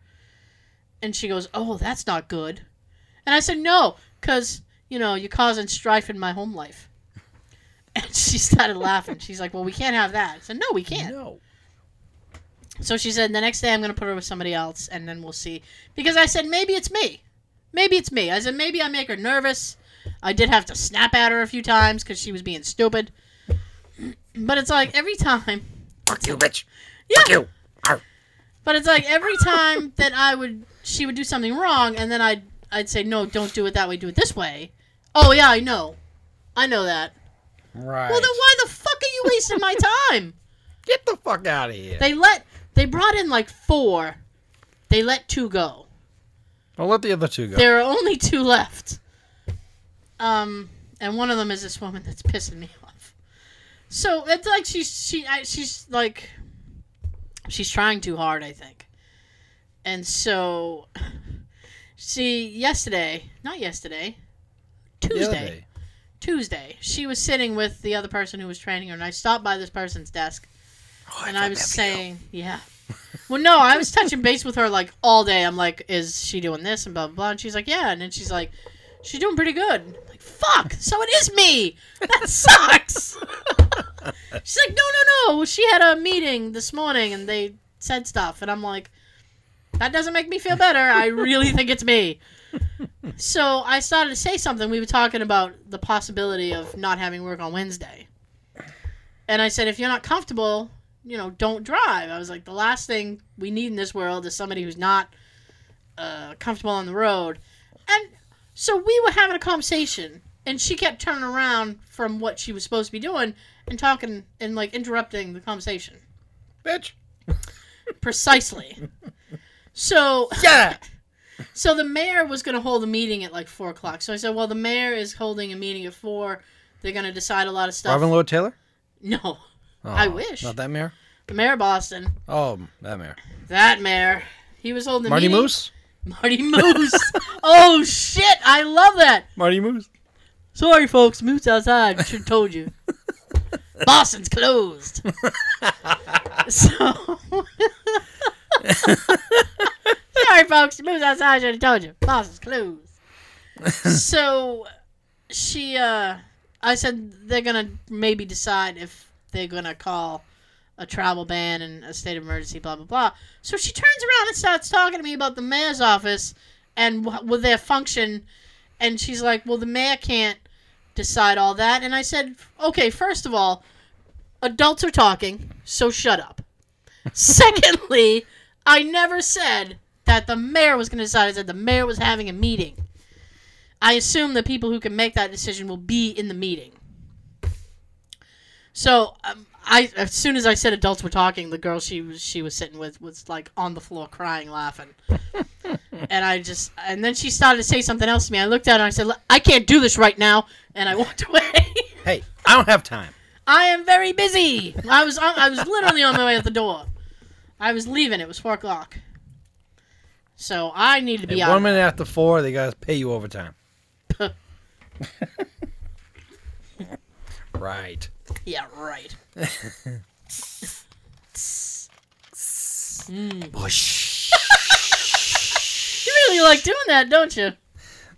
And she goes, "Oh, that's not good." And I said, "No, cuz you know, you're causing strife in my home life." And she started laughing. She's like, "Well, we can't have that." I said, "No, we can't." No. So she said, "The next day I'm going to put her with somebody else and then we'll see." Because I said, "Maybe it's me. Maybe it's me." I said, "Maybe I make her nervous." I did have to snap at her a few times cuz she was being stupid. But it's like every time Fuck you, bitch. yeah. Fuck you. Arr. But it's like every time that I would, she would do something wrong, and then I'd, I'd say, no, don't do it that way. Do it this way. Oh yeah, I know. I know that. Right. Well, then why the fuck are you wasting my time? Get the fuck out of here. They let they brought in like four. They let two go. I'll let the other two go. There are only two left. Um, and one of them is this woman that's pissing me off. So it's like she's she I, she's like she's trying too hard, I think. And so, see, yesterday, not yesterday, Tuesday. Tuesday, she was sitting with the other person who was training her, and I stopped by this person's desk, Oh, and I was saying, yeah. Well, no, I was touching base with her like all day. I'm like, is she doing this and blah blah blah? And she's like, yeah. And then she's like, she's doing pretty good. I'm like, fuck. So it is me. That sucks. she's like, no, no, no. She had a meeting this morning and they said stuff, and I'm like, that doesn't make me feel better. I really think it's me. So I started to say something. We were talking about the possibility of not having work on Wednesday. And I said, if you're not comfortable, you know, don't drive. I was like, the last thing we need in this world is somebody who's not uh, comfortable on the road. And so we were having a conversation, and she kept turning around from what she was supposed to be doing and talking and like interrupting the conversation. Bitch. Precisely. So Yeah. So the mayor was going to hold a meeting at like four o'clock. So I said, "Well, the mayor is holding a meeting at four. They're going to decide a lot of stuff." Marvin Lord Taylor? No, Oh, I wish. Not that mayor? the mayor of Boston, Oh, that mayor. that mayor, he was holding a Marty meeting. Moose? Marty Moose. oh shit! I love that. Marty Moose? Sorry, folks, Moose outside. Should have told you. Boston's closed. so. Sorry, folks. Moose outside. Should have told you. Boston's closed. so, she, uh, I said they're gonna maybe decide if they're gonna call a travel ban and a state of emergency, blah blah blah. So she turns around and starts talking to me about the mayor's office and wh- with their function, and she's like, "Well, the mayor can't decide all that." And I said, "Okay, first of all, adults are talking, so shut up." Secondly, I never said that the mayor was going to decide. I said the mayor was having a meeting. I assume the people who can make that decision will be in the meeting. So, um, I as soon as I said adults were talking, the girl she was she was sitting with was like on the floor crying, laughing. and I just and then she started to say something else to me. I looked at her and I said, "I can't do this right now," and I walked away. Hey, I don't have time. I am very busy. I was on, I was literally on my way out the door. I was leaving. It was four o'clock. So I need to be Hey, out. one minute after four, they got to pay you overtime. right. Yeah, right. Mm. Bush. You really like doing that, don't you?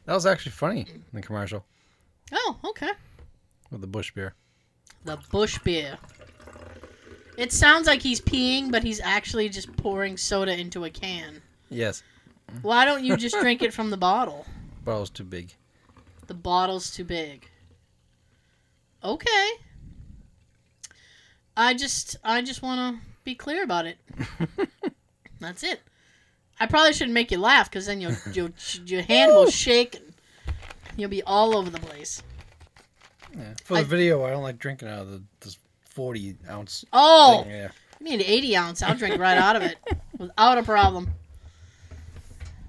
That was actually funny in the commercial Oh, okay. with the Busch beer. The Busch beer. It sounds like he's peeing, but he's actually just pouring soda into a can. Yes, Why don't you just drink it from the bottle? bottle's too big. The bottle's too big. Okay. I just I just want to be clear about it. That's it. I probably shouldn't make you laugh because then your your your hand will shake and you'll be all over the place. Yeah. For the I- video, I don't like drinking out of the this forty ounce Oh, thing. Yeah. you need an 80 ounce. I'll drink right out of it without a problem.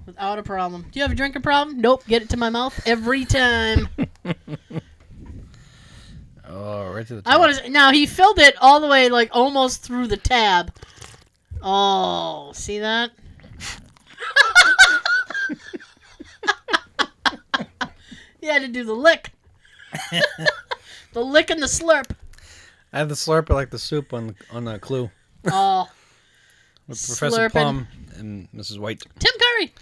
Without a problem. Do you have a drinking problem? Nope. Get it to my mouth every time. Oh, right to the. I want to. Now he filled it all the way, like almost through the tab. Oh, see that? he had to do the lick. the lick and the slurp. I had the slurp like the soup on on the Clue Oh, with Professor Slurping. Plum and Mrs. White. Tim Curry.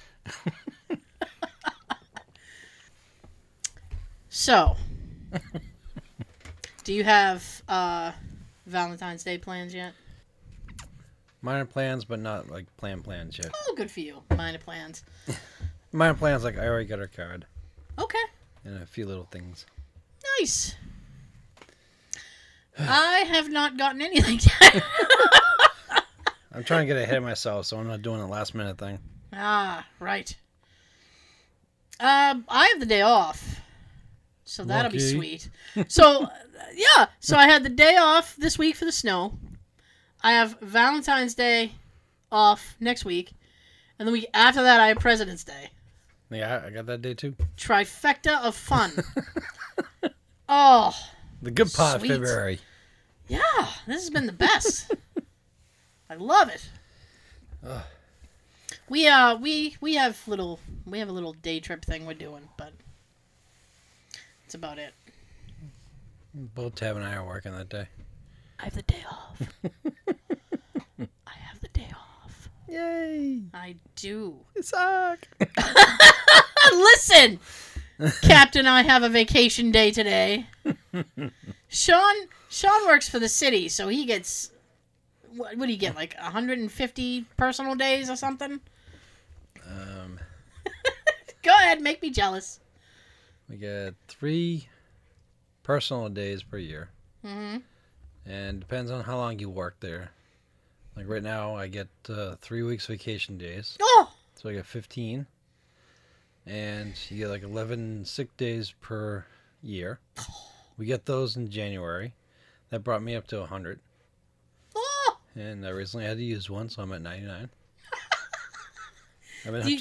so, do you have uh, Valentine's Day plans yet? Minor plans, but not like plan plans yet. Oh, good for you. Minor plans. Minor plans, like I already got her card Okay. and a few little things. Nice. I have not gotten anything yet. I'm trying to get ahead of myself, so I'm not doing a last minute thing. ah, right. Um, I have the day off, so that'll be sweet. So, yeah, so I had the day off this week for the snow. I have Valentine's Day off next week, and the week after that I have President's Day. Yeah, I got that day too. Trifecta of fun. oh, The good part Sweet. of February. yeah, this has been the best. I love it. Ugh. We uh we we have little we have a little day trip thing we're doing, but that's about it. Both Tab and I are working that day. I have the day off. I have the day off. Yay! I do. It suck. Listen, Captain, I have a vacation day today. Sean Sean works for the city, so he gets what, what do you get like 150 personal days or something? Um, Go ahead, make me jealous. We get three personal days per year, hmm and depends on how long you work there. Like right now, I get uh, three weeks vacation days, Oh, so I get 15, and you get like 11 sick days per year. We get those in January. That brought me up to 100, oh. and I recently had to use one, so I'm at 99. I've been Do you,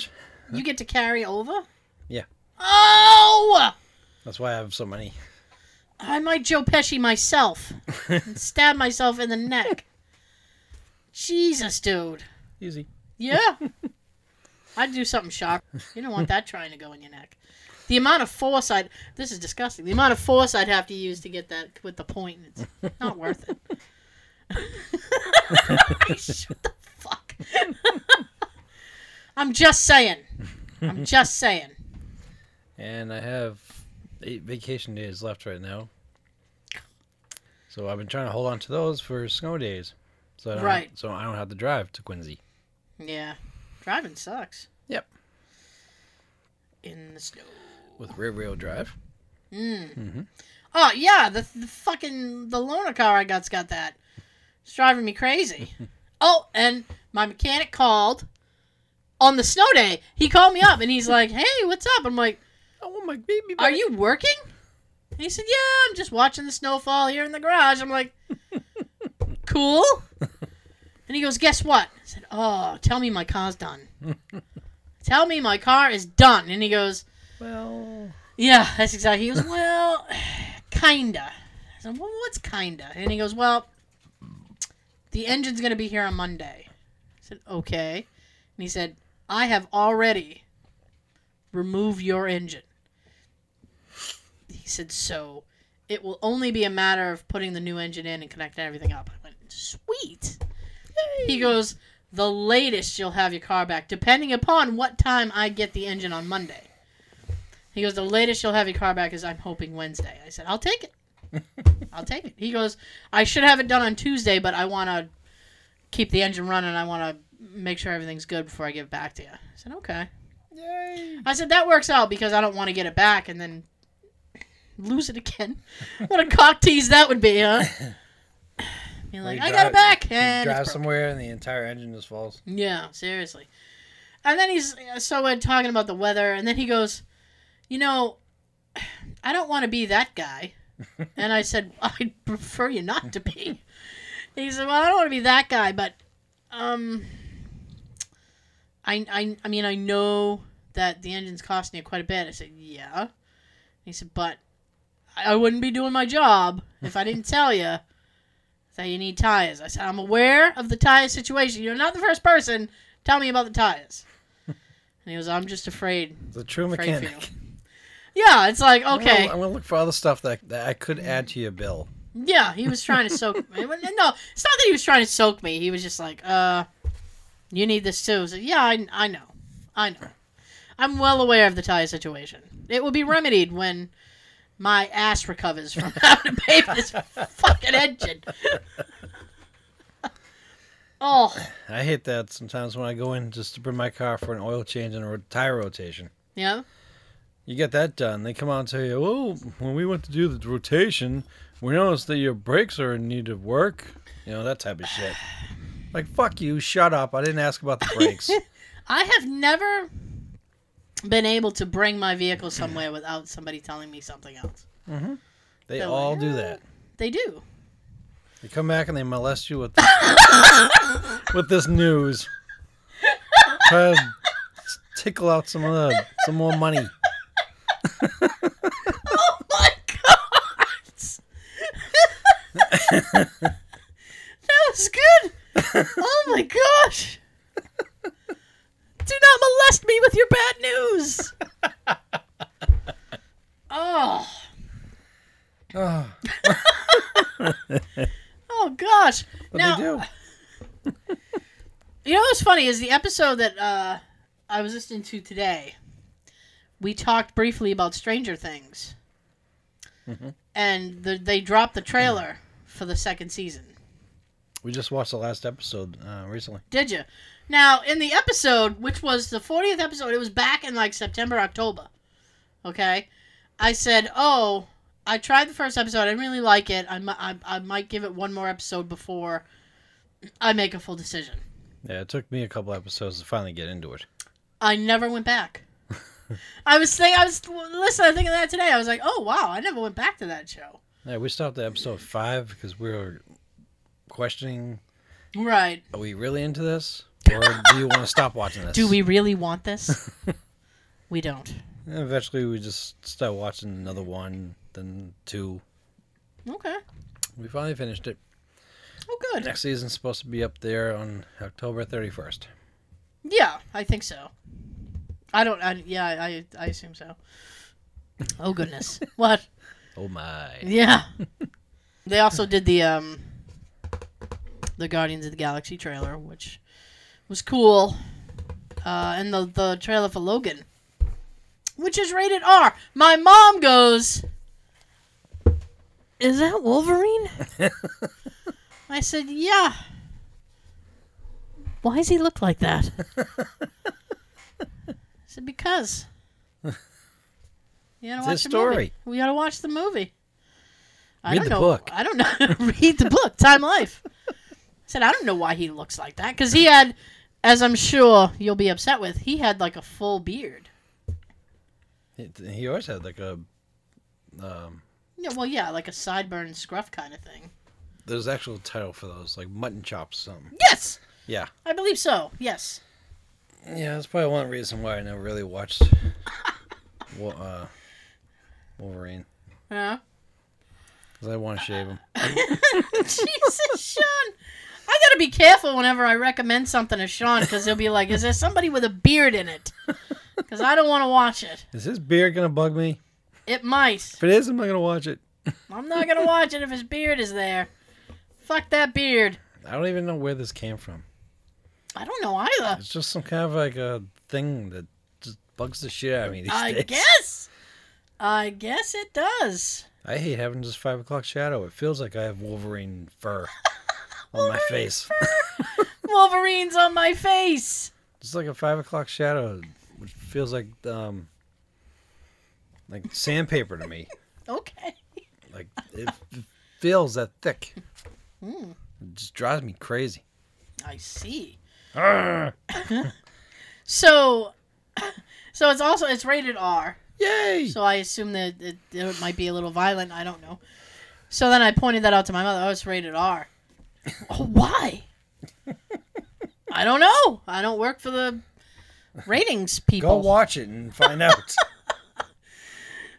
you get to carry over? Yeah. Oh! That's why I have so many. I might Joe Pesci myself and stab myself in the neck. Jesus, dude. Easy. Yeah. I'd do something sharp. You don't want that trying to go in your neck. The amount of force I'd. This is disgusting. The amount of force I'd have to use to get that with the point, it's not worth it. Shut the fuck. I'm just saying. I'm just saying. And I have eight vacation days left right now. So I've been trying to hold on to those for snow days. So I don't Right. so I don't have to drive to Quincy. Yeah. Driving sucks. Yep. In the snow. With rear wheel drive. Mm. Mm-hmm. Oh yeah, the the fucking the loaner car I got's got that. It's driving me crazy. oh, and my mechanic called on the snow day. He called me up and he's like, "Hey, what's up?" I'm like, Oh my baby "Are you working?" And he said, "Yeah, I'm just watching the snowfall here in the garage." I'm like, "Cool." And he goes, "Guess what?" I said, "Oh, tell me my car's done. tell me my car is done." And he goes, Well yeah, that's exactly. He goes, well, kinda. I said, well, what's kinda? And he goes, well, the engine's gonna be here on Monday. I said, okay. And he said, I have already removed your engine. He said, so it will only be a matter of putting the new engine in and connecting everything up. I went, sweet. He goes, the latest you'll have your car back, depending upon what time I get the engine on Monday. He goes, the latest you'll have your car back is I'm hoping Wednesday. I said, I'll take it. I'll take it. He goes, I should have it done on Tuesday, but I want to keep the engine running. I want to make sure everything's good before I give it back to you. I said, okay. Yay. I said, that works out because I don't want to get it back and then lose it again. what a cock tease that would be, huh? Be like, you I got it back. And drive somewhere and the entire engine just falls. Yeah, seriously. And then he's so we're talking about the weather, and then he goes, "You know, I don't want to be that guy." and I said, "I'd prefer you not to be." he said, "Well, I don't want to be that guy, but um, I I I mean, I know that the engine's costing you quite a bit." I said, "Yeah." He said, "But I I wouldn't be doing my job if I didn't tell you." that you need tires. I said, I'm aware of the tire situation. You're not the first person. Tell me about the tires. And he goes, I'm just afraid. The true afraid mechanic. Yeah, it's like, okay. I'm gonna look for other stuff that, that I could add to your bill. Yeah, he was trying to soak me. No, it's not that he was trying to soak me. He was just like, uh, you need this too. So, yeah, I, I know. I know. I'm well aware of the tire situation. It will be remedied when my ass recovers from having to pay for this fucking engine. oh, I hate that sometimes when I go in just to bring my car for an oil change and a tire rotation. yeah. You get that done. They come out and tell you, "Oh, when we went to do the rotation, we noticed that your brakes are in need of work." You know that type of shit. Like fuck you, shut up. I didn't ask about the brakes. I have never been able to bring my vehicle somewhere without somebody telling me something else. Mm-hmm. They They're all like, do that. They do. They come back and they molest you with with this news. Try to tickle out some of the some more money. Oh my god! that was good. Oh my gosh! Do not molest me with your bad news. Oh, Oh, oh gosh! but now. You know what's funny is the episode that uh, I was listening to today. We talked briefly about Stranger Things, Mhm. and the, they dropped the trailer for the second season. We just watched the last episode uh, recently. Did you? Now, in the episode, which was the 40th episode, it was back in like September, October. Okay? I said, Oh, I tried the first episode. I didn't really like it. I, I, I might give it one more episode before I make a full decision. Yeah, it took me a couple episodes to finally get into it. I never went back. I was thinking, I was listening, I was thinking that today. I was like, "Oh wow, I never went back to that show." Yeah, we stopped at episode five because we were questioning: Right? Are we really into this, or do you want to stop watching this? Do we really want this? we don't. And eventually, we just start watching another one, then two. Okay. We finally finished it. Oh, good. Next season's supposed to be up there on October 31st. Yeah, I think so. I don't. I, yeah, I I assume so. Oh goodness. what? Oh my! Yeah. they also did the um the Guardians of the Galaxy trailer, which was cool. Uh, and the the trailer for Logan, which is rated R. My mom goes, "Is that Wolverine?" I said, "Yeah." Why does he look like that? I said, "Because." You gotta It's watch the story. movie. We gotta watch the movie. I Read don't the know. book. I don't know. Read the book. Time Life. I said I don't know why he looks like that because he had, as I'm sure you'll be upset with, he had like a full beard. He, he always had like a. Um, Yeah, well, yeah, like a sideburn scruff kind of thing. there's actual title for those, like mutton chops, something. Yes, Yeah, I believe so. Yes. yeah. That's probably one reason why I never really watched. Uh, Wolverine, Yeah. because I want to shave him. Jesus, Sean. I gotta be careful whenever I recommend something to Sean because he'll be like, "Is there somebody with a beard in it?" Because I don't want to watch it. Is his beard gonna bug me? It might. If it is, I'm not gonna watch it. I'm not gonna watch it if his beard is there. Fuck that beard. I don't even know where this came from. I don't know either. It's just some kind of like a thing that just bugs the shit out of me these I days. guess. I guess it does. I hate having this five o'clock shadow. It feels like I have Wolverine fur on my face. Wolverine's on my face. It's like a five o'clock shadow, which feels like um, like sandpaper to me. Okay. Like it feels that thick. Hmm. It just drives me crazy. I see. So, so it's also it's rated R. Yay! So I assume that it, it might be a little violent. I don't know. So then I pointed that out to my mother. Oh, it's rated R. oh, why? I don't know. I don't work for the ratings people. Go watch it and find out.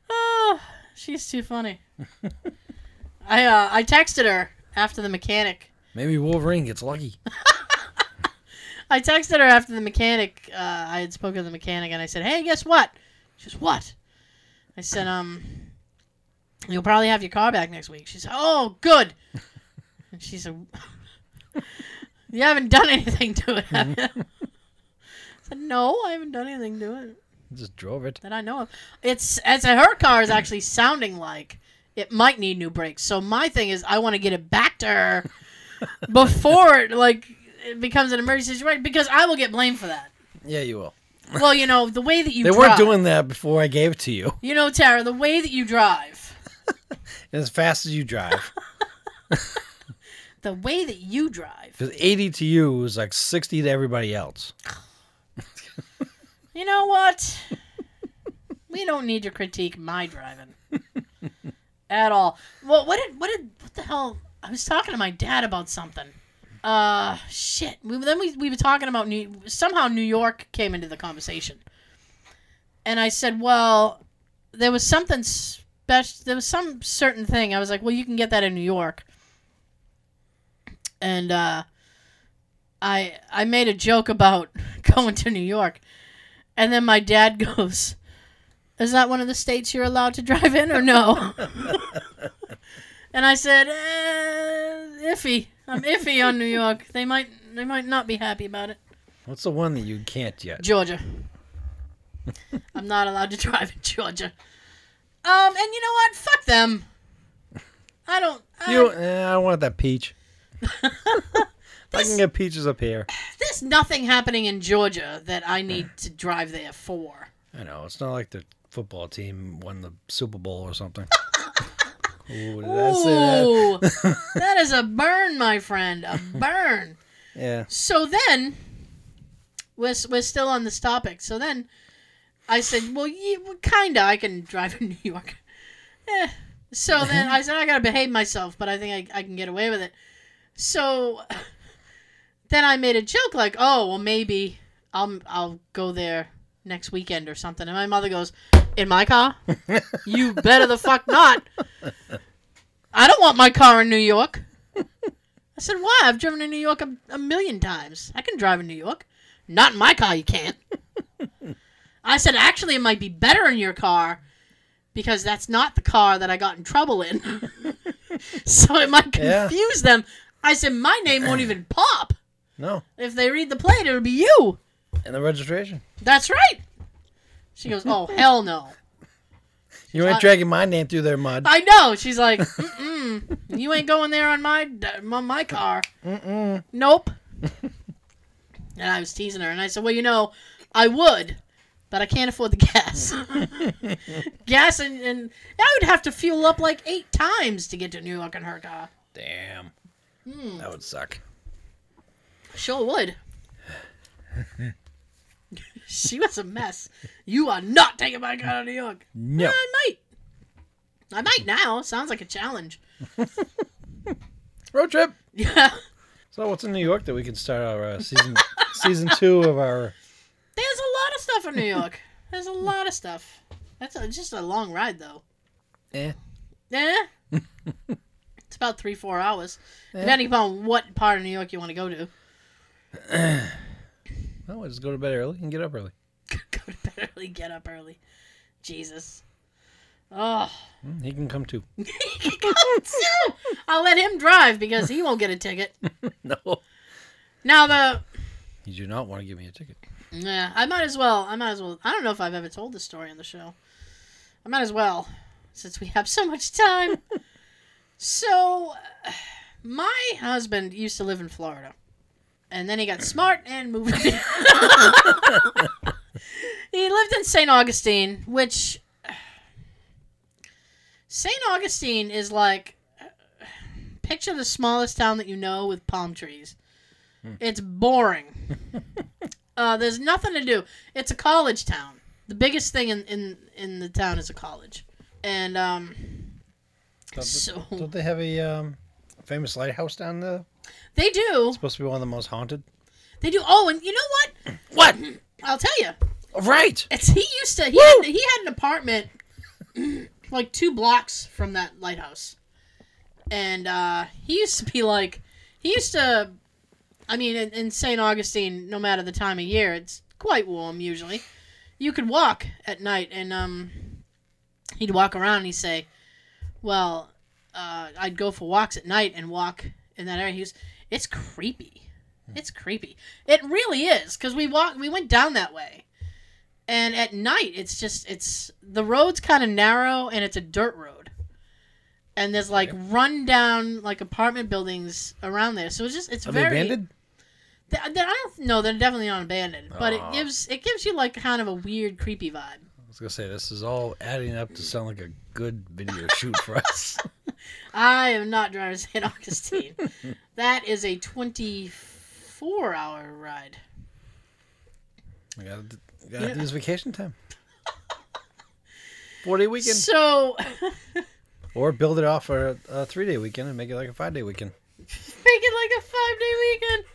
Oh, she's too funny. I uh, I texted her after the mechanic. Maybe Wolverine gets lucky. I texted her after the mechanic. Uh, I had spoken to the mechanic, and I said, "Hey, guess what?" She says, "What?" I said, "Um, you'll probably have your car back next week." She said, "Oh, good." And she said, "You haven't done anything to it, have mm-hmm. you?" I said, "No, I haven't done anything to it Just drove it. that I know of." It's as her car is actually sounding like it might need new brakes. So my thing is, I want to get it back to her before it like it becomes an emergency situation because I will get blamed for that. Yeah, you will. Well, you know, the way that you They drive. weren't doing that before I gave it to you. You know, Tara, the way that you drive. As fast as you drive. The way that you drive. Because 80 to you is like 60 to everybody else. You know what? we don't need to critique my driving at all. Well, what did what did what the hell? I was talking to my dad about something. Uh, shit. We, then we we were talking about New somehow New York came into the conversation, and I said, well, there was something special. There was some certain thing. I was like, well, you can get that in New York, and uh, I I made a joke about going to New York, and then my dad goes, "Is that one of the states you're allowed to drive in, or no?" and I said, eh, "Iffy. I'm iffy on New York. They might they might not be happy about it." What's the one that you can't yet? Georgia. I'm not allowed to drive in Georgia. Um, and you know what? Fuck them. I don't. I, You, eh, I don't want that peach. I can get peaches up here. There's nothing happening in Georgia that I need to drive there for. I know it's not like the football team won the Super Bowl or something. Ooh, did I say that? That is a burn, my friend. A burn. Yeah. So then, we're, we're still on this topic. So then, I said, well, yeah, well, kinda. I can drive in New York. Eh. So then I said, I gotta behave myself, but I think I, I can get away with it. So then I made a joke like, oh, well, maybe I'll I'll go there next weekend or something. And my mother goes, in my car? you better the fuck not. I don't want my car in New York. I said, why? I've driven in New York a, a million times. I can drive in New York. Not in my car, you can't. I said, actually, it might be better in your car because that's not the car that I got in trouble in. so it might Yeah. confuse them. I said, my name won't even pop. No. If they read the plate, it'll be you. And the registration. That's right. She goes, oh, hell no. You ain't I- dragging my name through their mud. I know. She's like, Mm-mm, you ain't going there on my on my car. Mm-mm. Nope. and I was teasing her, and I said, well, you know, I would, but I can't afford the gas. gas and, and I would have to fuel up like eight times to get to New York in her car. Damn. Hmm. That would suck. Sure would. she was a mess. You are not taking my car to New York. No. I might. I might now. Sounds like a challenge. Road trip. Yeah. So what's in New York that we can start our uh, season season two of our? There's a lot of stuff in New York. There's a lot of stuff. That's a, just a long ride, though. Eh. Yeah. It's about three, four hours, Eh. depending upon what part of New York you want to go to. Well, we'll just go to bed early and get up early. go to bed early, get up early. Jesus. Oh. Mm, He can come too. I'll let him drive because he won't get a ticket. No. Now the You do not want to give me a ticket. yeah, I might as well. I might as well. I don't know if I've ever told this story on the show. I might as well, since we have so much time. So, my husband used to live in Florida, and then he got smart and moved. he lived in St. Augustine, which St. Augustine is like picture the smallest town that you know with palm trees. It's boring. uh, there's nothing to do. It's a college town. The biggest thing in, in, in the town is a college. And um, Don't, so don't they have a um, famous lighthouse down there? they do. supposed to be one of the most haunted. They do. Oh, and you know what? What? I'll tell you. Right. It's he used to he had, he had an apartment like two blocks from that lighthouse, and uh, he used to be like he used to. I mean, in, in St. Augustine, no matter the time of year, it's quite warm usually. You could walk at night, and um, he'd walk around and he'd say, "Well, uh, I'd go for walks at night and walk in that area." He was, "It's creepy. It's creepy. It really is because we walk we went down that way." and at night it's just it's the road's kind of narrow and it's a dirt road and there's like run down like apartment buildings around there so it's just it's Are very they abandoned? Th- th- i don't know they're definitely not abandoned but it gives it gives you like kind of a weird creepy vibe was gonna say this is all adding up to sound like a good video shoot for us. i am not driving to st augustine that is a 24 hour ride I gotta, Yeah. gotta use vacation time. Four day weekend. So Or build it off a, a three day weekend and make it like a five day weekend. make it like a five day weekend.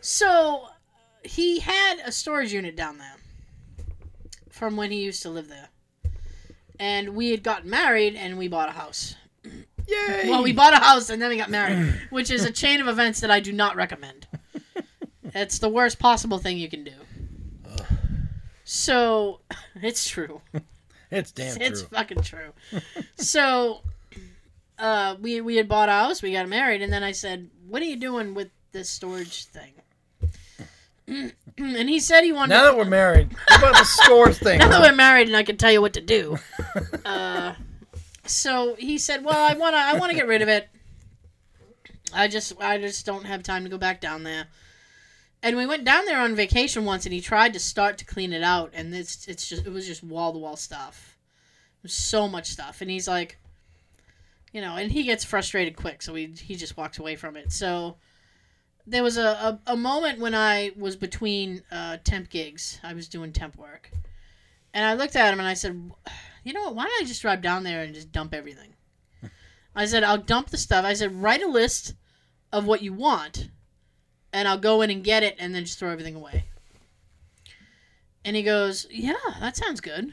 So he had a storage unit down there from when he used to live there. And we had gotten married and we bought a house. Yay! Well, we bought a house and then we got married, which is a chain of events that I do not recommend. It's the worst possible thing you can do. So, it's true. it's damn true. it's true. fucking true. so, uh, we we had bought a house, we got married, and then I said, "What are you doing with this storage thing?" and he said he wanted. Now to, that we're married, what about the scores thing? now that we're married, and I can tell you what to do. uh, so he said, "Well, I wanna I wanna get rid of it. I just I just don't have time to go back down there." And we went down there on vacation once, and he tried to start to clean it out, and it's it's just it was just wall to wall stuff, so much stuff, and he's like, you know, and he gets frustrated quick, so he he just walks away from it. So there was a, a, a moment when I was between uh, temp gigs. I was doing temp work, and I looked at him and I said, you know what? Why don't I just drive down there and just dump everything? I said, I'll dump the stuff. I said, write a list of what you want, and I'll go in and get it, and then just throw everything away. And he goes, yeah, that sounds good.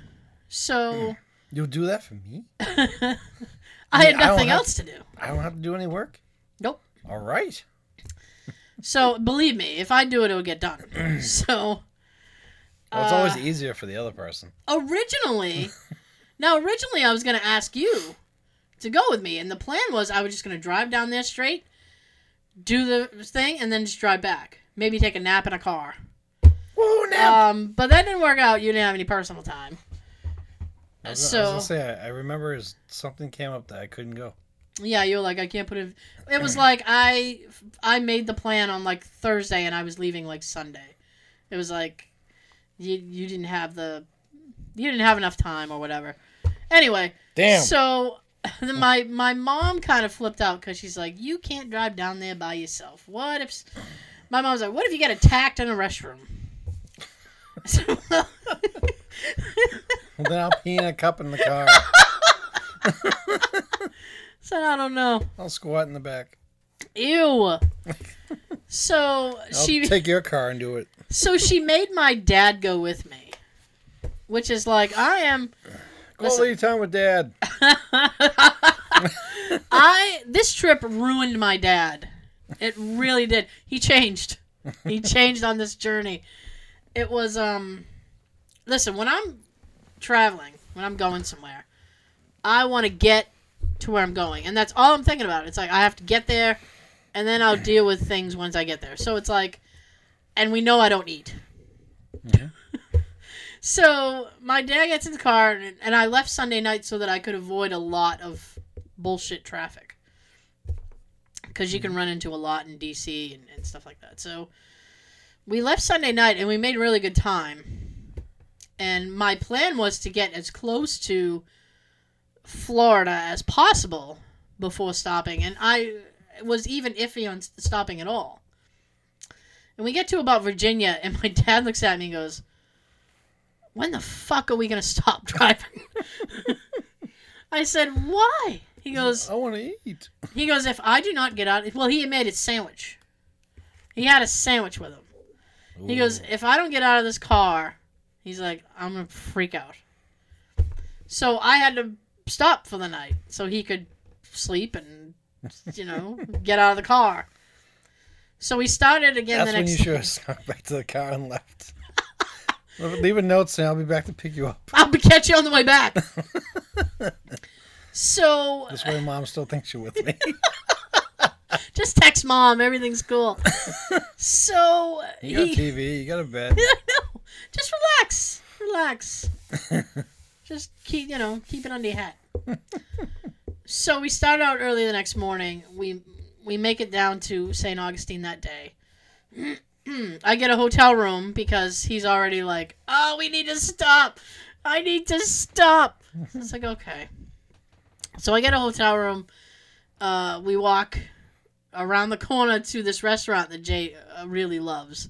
So You'll do that for me? I Yeah, had I nothing have- else to do. I don't have to do any work? Nope. All right. So believe me, if I do it, it'll get done. so Well, it's always Uh, easier for the other person. originally, now originally I was going to ask you to go with me, and the plan was I was just going to drive down there straight, do the thing, and then just drive back. Maybe take a nap in a car. Woo, now. Um, but that didn't work out. You didn't have any personal time. I was, I was gonna say, I, I remember something came up that I couldn't go. Yeah, you're like, I can't put it. It was like I I made the plan on like Thursday, and I was leaving like Sunday. It was like you you didn't have the you didn't have enough time or whatever. Anyway, Damn. So then my my mom kind of flipped out because she's like, "You can't drive down there by yourself. What if?" My mom's like, "What if you get attacked in a restroom?" I said, "Well, well, then I'll pee in a cup in the car. said I don't know. I'll squat in the back. Ew. So I'll she take your car and do it. so she made my dad go with me, which is like I am. Quality time with dad. I this trip ruined my dad. It really did. He changed. He changed on this journey. It was um listen, when I'm traveling, when I'm going somewhere, I want to get to where I'm going. And that's all I'm thinking about. It's like I have to get there and then I'll deal with things once I get there. So it's like and we know I don't eat. Mhm. so my dad gets in the car and, and I left Sunday night so that I could avoid a lot of bullshit traffic because you can run into a lot in DC and, and stuff like that. So we left Sunday night and we made really good time. And my plan was to get as close to Florida as possible before stopping. And I was even iffy on stopping at all. And we get to about Virginia, and my dad looks at me and goes, When the fuck are we going to stop driving? I said, Why? He goes, I want to eat. he goes, if I do not get out, well, he had made a sandwich. He had a sandwich with him. He goes, if I don't get out of this car, he's like, I'm gonna freak out. So I had to stop for the night so he could sleep and, you know, get out of the car. So we started again That's the when next. you should have snuck back to the car and left. Leave a note saying I'll be back to pick you up. I'll be catch you on the way back. so This way, mom still thinks you're with me. just text mom, everything's cool. So You got he, TV. You got a bed. I know. Just relax. Relax. Just keep, you know, keep it under your hat. so we start out early the next morning. We we make it down to St. Augustine that day. I get a hotel room because he's already like, "Oh, we need to stop. I need to stop." it's like, "Okay." So I get a hotel room. Uh, we walk around the corner to this restaurant that Jay uh, really loves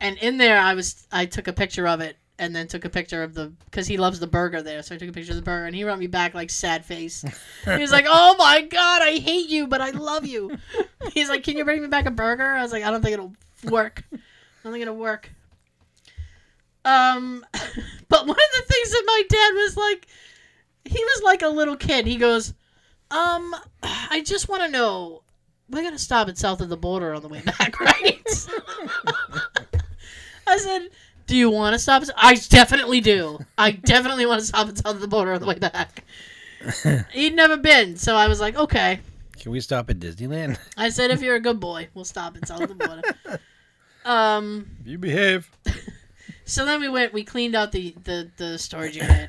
and in there i was i took a picture of it and then took a picture of the because he loves the burger there. So I took a picture of the burger, and he wrote me back like sad face. he was like, "Oh my god, I hate you, but I love you." He's like, "Can you bring me back a burger?" I was like, "I don't think it'll work. I don't think it'll work." Um, but one of the things that my dad was like, he was like a little kid. He goes, "Um, I just want to know." We're gonna stop at south of the border on the way back, right? I said, "Do you want to stop?" I definitely do. I definitely want to stop at south of the border on the way back. He'd never been, so I was like, "Okay." Can we stop at Disneyland? I said, "If you're a good boy, we'll stop at south of the border." Um. If you behave. So then we went. We cleaned out the the the storage unit,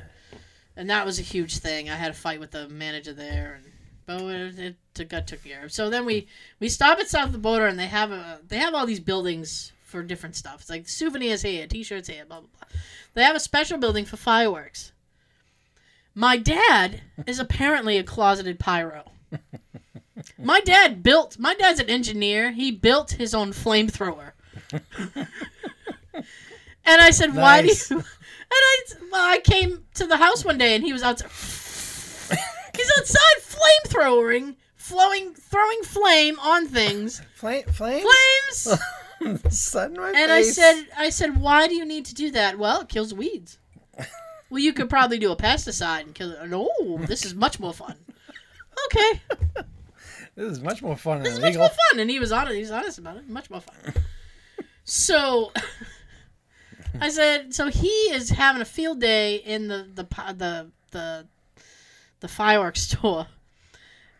and that was a huge thing. I had a fight with the manager there, and but it, it got took care of. So then we we stop at south of the border, and they have a they have all these buildings for different stuff. It's like souvenirs here, t-shirts here, blah blah blah. They have a special building for fireworks. My dad is apparently a closeted pyro. My dad built. My dad's an engineer. He built his own flamethrower. And I said, "Why Nice. do you?" And I, well, I came to the house one day, and he was outside. He's outside flamethrowing, flowing, throwing flame on things, Flame, flame? flames. Sun my And I said, "I said, why do you need to do that? Well, it kills weeds. Well, you could probably do a pesticide and kill it. No, oh, this is much more fun. Okay, this is much more fun this than is much more fun. And he was honest. He's honest about it. Much more fun. So I said, so he is having a field day in the the the the the fireworks store,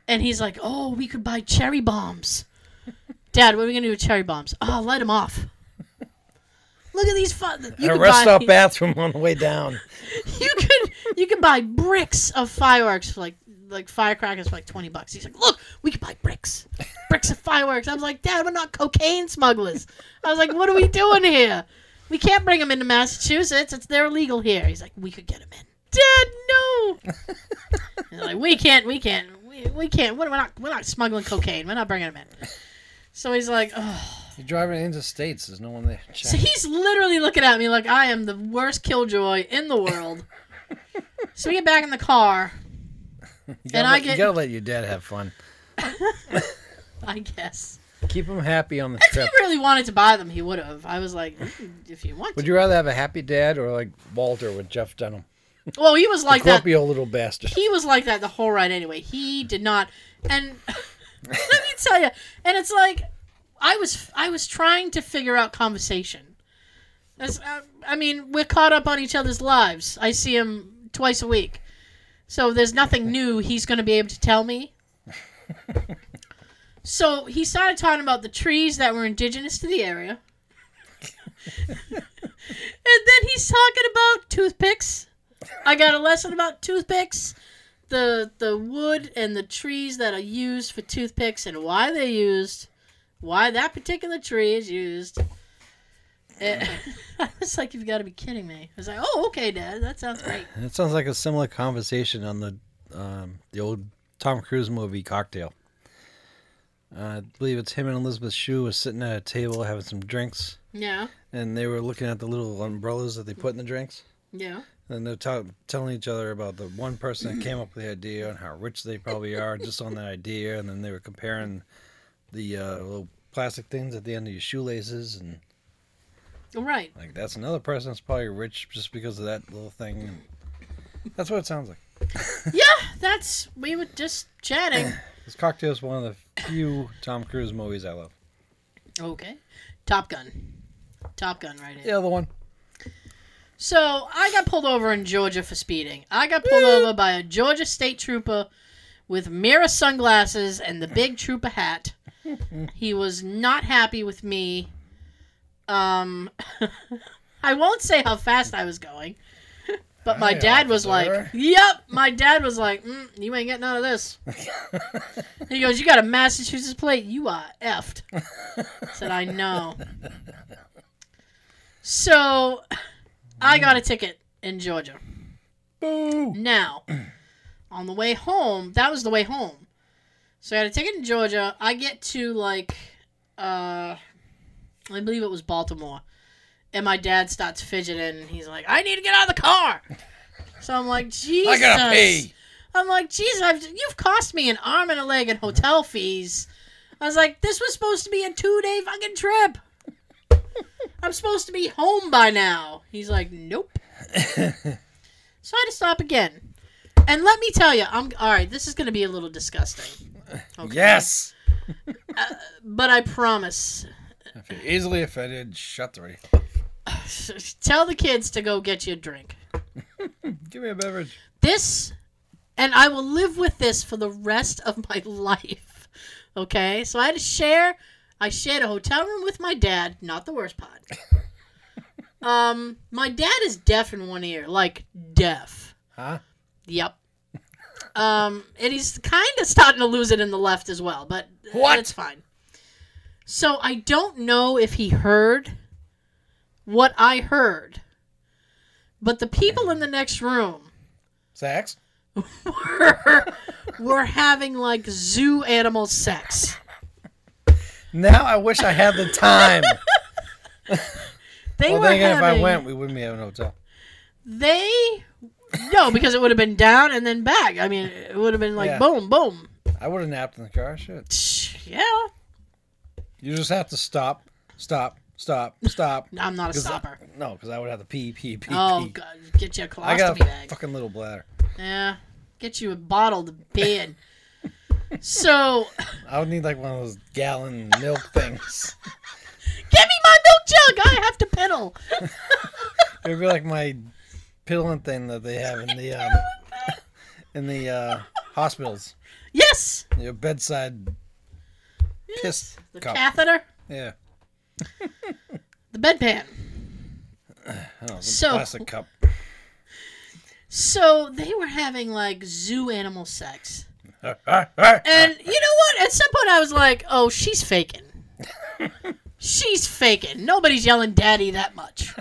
and he's like, "Oh, we could buy cherry bombs." Dad, what are we gonna do with cherry bombs? Oh, light them off. Look at these fun. You a could rest buy, stop bathroom on the way down. you could you could buy bricks of fireworks for like like firecrackers for like twenty bucks. He's like, look, we could buy bricks, bricks of fireworks. I was like, Dad, we're not cocaine smugglers. I was like, what are we doing here? We can't bring them into Massachusetts. It's they're illegal here. He's like, we could get them in. Dad, no. Like, we can't, we can't, we, we can't. We're not, we're not smuggling cocaine. We're not bringing them in. So he's like, oh. You're driving into states. There's no one there. So he's literally looking at me like I am the worst killjoy in the world. so we get back in the car. you and gotta I get- You gotta let your dad have fun. I guess. Keep him happy on the If he really wanted to buy them, he would have. I was like, "Mm, if you want Would to. you rather have a happy dad or like Walter with Jeff Dunham? Well, he was like the that. grumpy old little bastard. He was like that the whole ride anyway. He did not. And let me tell you, and it's like I was I was trying to figure out conversation. That's, uh, I mean, we're caught up on each other's lives. I see him twice a week, so there's nothing new he's going to be able to tell me. So he started talking about the trees that were indigenous to the area. and then he's talking about toothpicks. I got a lesson about toothpicks, the the wood and the trees that are used for toothpicks and why they're used, why that particular tree is used. And I was like, "You've got to be kidding me!" I was like, "Oh, okay, Dad, that sounds great." It sounds like a similar conversation on the um, the old Tom Cruise movie Cocktail. Uh, I believe it's him and Elizabeth Shue was sitting at a table having some drinks, Yeah, and they were looking at the little umbrellas that they put in the drinks. yeah. And they're telling each other about the one person that came up with the idea and how rich they probably are just on that idea. And then they were comparing the uh, little plastic things at the end of your shoelaces, and Right. like that's another person that's probably rich just because of that little thing. And that's what it sounds like. Yeah, that's we were just chatting. This cocktail is one of the few Tom Cruise movies I love. Okay. Top Gun. Top Gun right here. The other one. So I got pulled over in Georgia for speeding. I got pulled over by a Georgia state trooper with mirror sunglasses and the big trooper hat. He was not happy with me. Um, I won't say how fast I was going, but my Hi, dad was like, "Yep." My dad was like, mm, "You ain't getting out of this." He goes, "You got a Massachusetts plate. You are effed." I said, "I know." So, I got a ticket in Georgia. Boo! Now, on the way home, that was the way home. So I got a ticket in Georgia. I get to like, uh, I believe it was Baltimore, and my dad starts fidgeting. And he's like, "I need to get out of the car." So I'm like, Jesus. I gotta pee. I'm like, Jesus, I've, you've cost me an arm and a leg in hotel fees. I was like, this was supposed to be a two day fucking trip. I'm supposed to be home by now. He's like, nope. so I had to stop again. And let me tell you, I'm all right. This is going to be a little disgusting, Okay. Yes. Uh, but I promise. If you're easily offended, shut the radio. Tell the kids to go get you a drink. Give me a beverage. This, and I will live with this for the rest of my life. Okay, so I had to share. I shared a hotel room with my dad. Not the worst part. Um, my dad is deaf in one ear, like deaf. Huh? Yep. Um, and he's kind of starting to lose it in the left as well, but What? It's fine. So I don't know if he heard what I heard, but the people in the next room Sex? were, were having like zoo animal sex. Now I wish I had the time. They well, were then again, if I went, we wouldn't be having a hotel. They no, because it would have been down and then back. I mean, it would have been like Yeah. boom, boom. I would have napped in the car. Shit. Yeah, You just have to stop, stop, stop, stop. I'm not a 'Cause I- stopper. no, because I would have to pee, pee, pee, Oh pee. god, get you a I got colostomy a bag. fucking little bladder. Yeah, get you a bottle to bed. so, I would need like one of those gallon milk things. give me my milk jug. I have to pedal. It would be like my piddling thing that they have in the um, in the uh, hospitals. Yes, Your bedside piss the cup. catheter, Yeah, the bedpan. The So- plastic cup. So they were having like zoo animal sex. And you know what? At some point, I was like, "Oh, she's faking. she's faking. Nobody's yelling daddy that much."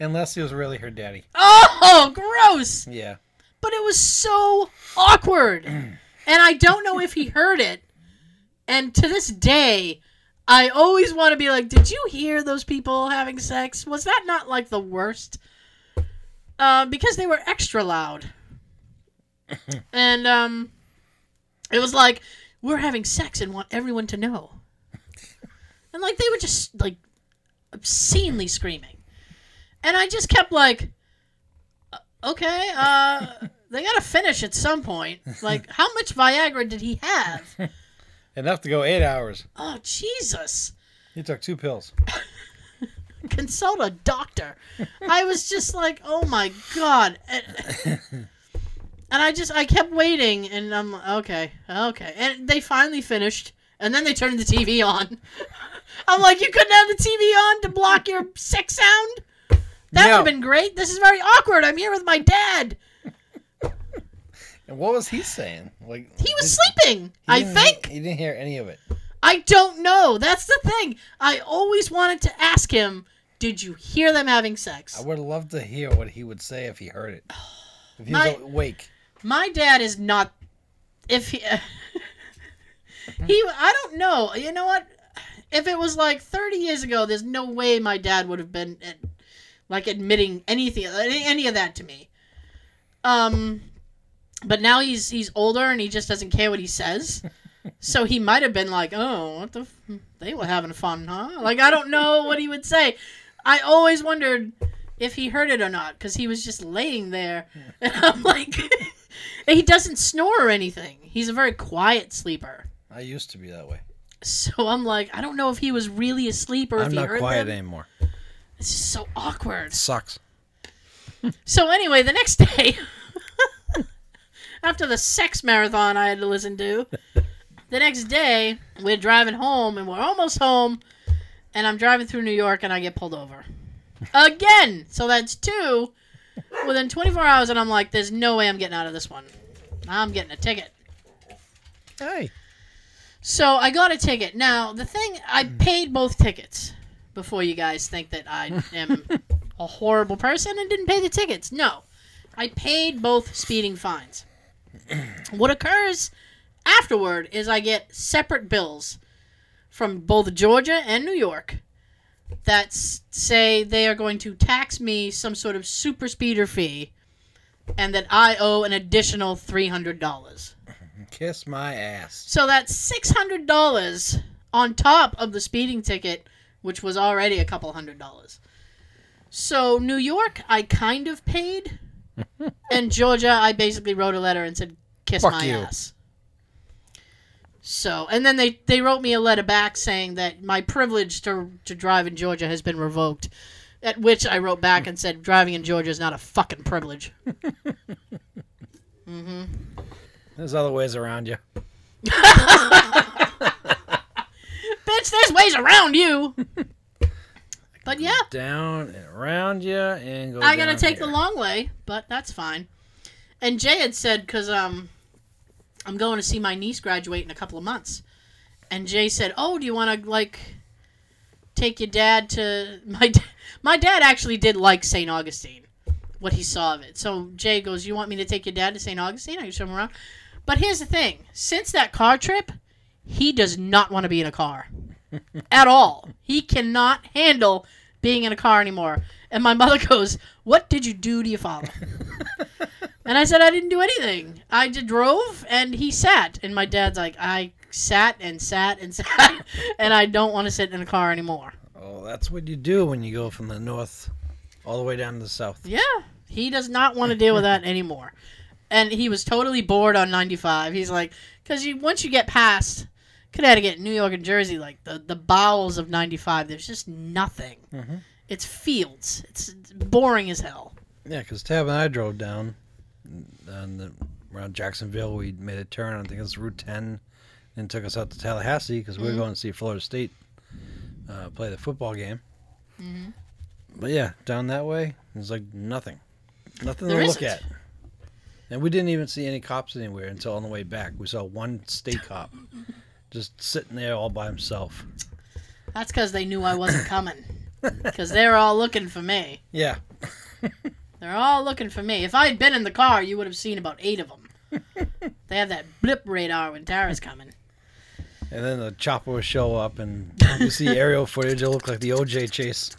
unless he was really her daddy. Oh, gross! Yeah. But it was so awkward, and I don't know if he heard it. And to this day, I always want to be like, "Did you hear those people having sex? Was that not like the worst?" Uh, because they were extra loud, and um, it was like we're having sex and want everyone to know, and like they were just like obscenely screaming, and I just kept like, "Uh, okay, uh, they gotta finish at some point. Like, how much Viagra did he have? Enough to go eight hours. Oh Jesus! He took two pills. consult a doctor. I was just like, oh my god. And, and I just I kept waiting and I'm like, okay, okay. And they finally finished and then they turned the TV on. I'm like, you couldn't have the TV on to block your sex sound? That would have been great. This is very awkward. I'm here with my dad. And what was he saying? Like He was did- sleeping. he I think. he didn't hear any of it. I don't know. That's the thing. I always wanted to ask him, did you hear them having sex? I would love to hear what he would say if he heard it. If he was My- awake. My dad is not. If he, he, I don't know. You know what? If it was like 30 years ago, there's no way my dad would have been uh, like admitting anything, any, any of that to me. Um, but now he's he's older and he just doesn't care what he says. So he might have been like, "Oh, what the? F- they were having fun, huh?" Like I don't know what he would say. I always wondered if he heard it or not because he was just laying there, and I'm like, he doesn't snore or anything. He's a very quiet sleeper. I used to be that way. So I'm like, I don't know if he was really asleep or if I'm he not heard quiet them. anymore. It's just so awkward. sucks. So anyway, the next day, after the sex marathon I had to listen to, the next day we're driving home and we're almost home, and I'm driving through New York and I get pulled over again. So that's two within 24 hours, and I'm like, there's no way I'm getting out of this one. I'm getting a ticket. Hey. So I got a ticket. Now the thing, I hmm. paid both tickets before you guys think that I am a horrible person and didn't pay the tickets. No, I paid both speeding fines. what occurs afterward is I get separate bills from both Georgia and New York that say they are going to tax me some sort of super speeder fee and that I owe an additional $300. Kiss my ass. So that's $600 on top of the speeding ticket, which was already a couple hundred dollars. So New York, I kind of paid. and Georgia, I basically wrote a letter and said, kiss Fuck my you. ass. So, and then they, they wrote me a letter back saying that my privilege to, to drive in Georgia has been revoked. At which I wrote back and said, driving in Georgia is not a fucking privilege. hmm There's other ways around you. Bitch, there's ways around you. But yeah, Down and around you and go. I gotta take here. the long way, but that's fine. And Jay had said because um, I'm going to see my niece graduate in a couple of months, and Jay said, "Oh, do you want to like take your dad to my d- my dad actually did like St. Augustine, what he saw of it. So Jay goes, "You want me to take your dad to St. Augustine? I can show him around." But here's the thing: since that car trip, he does not want to be in a car at all. He cannot handle being in a car anymore. And my mother goes, "What did you do to your father?" And I said, "I didn't do anything. I just drove and he sat." And my dad's like, "I sat and sat and sat, and I don't want to sit in a car anymore." Oh, that's what you do when you go from the north all the way down to the south. Yeah, he does not want to deal with that anymore. And he was totally bored on 95. He's like, because you once you get past Connecticut, New York, and Jersey, like the, the bowels of 95, there's just nothing. Mhm. It's fields. It's, it's boring as hell. Yeah, because Tab and I drove down on the, around Jacksonville. We made a turn. I think it was Route 10, and took us out to Tallahassee because we were Mhm. going to see Florida State uh, play the football game. Mhm. But yeah, down that way, there's like nothing, nothing There to look isn't. at. And we didn't even see any cops anywhere until on the way back. We saw one state cop just sitting there all by himself. That's because they knew I wasn't coming. Because they're all looking for me. Yeah, They're all looking for me. If I had been in the car, you would have seen about eight of them. they have that blip radar when Tara's coming. and then the chopper will show up, and you see aerial footage. It'll look like the OJ chase.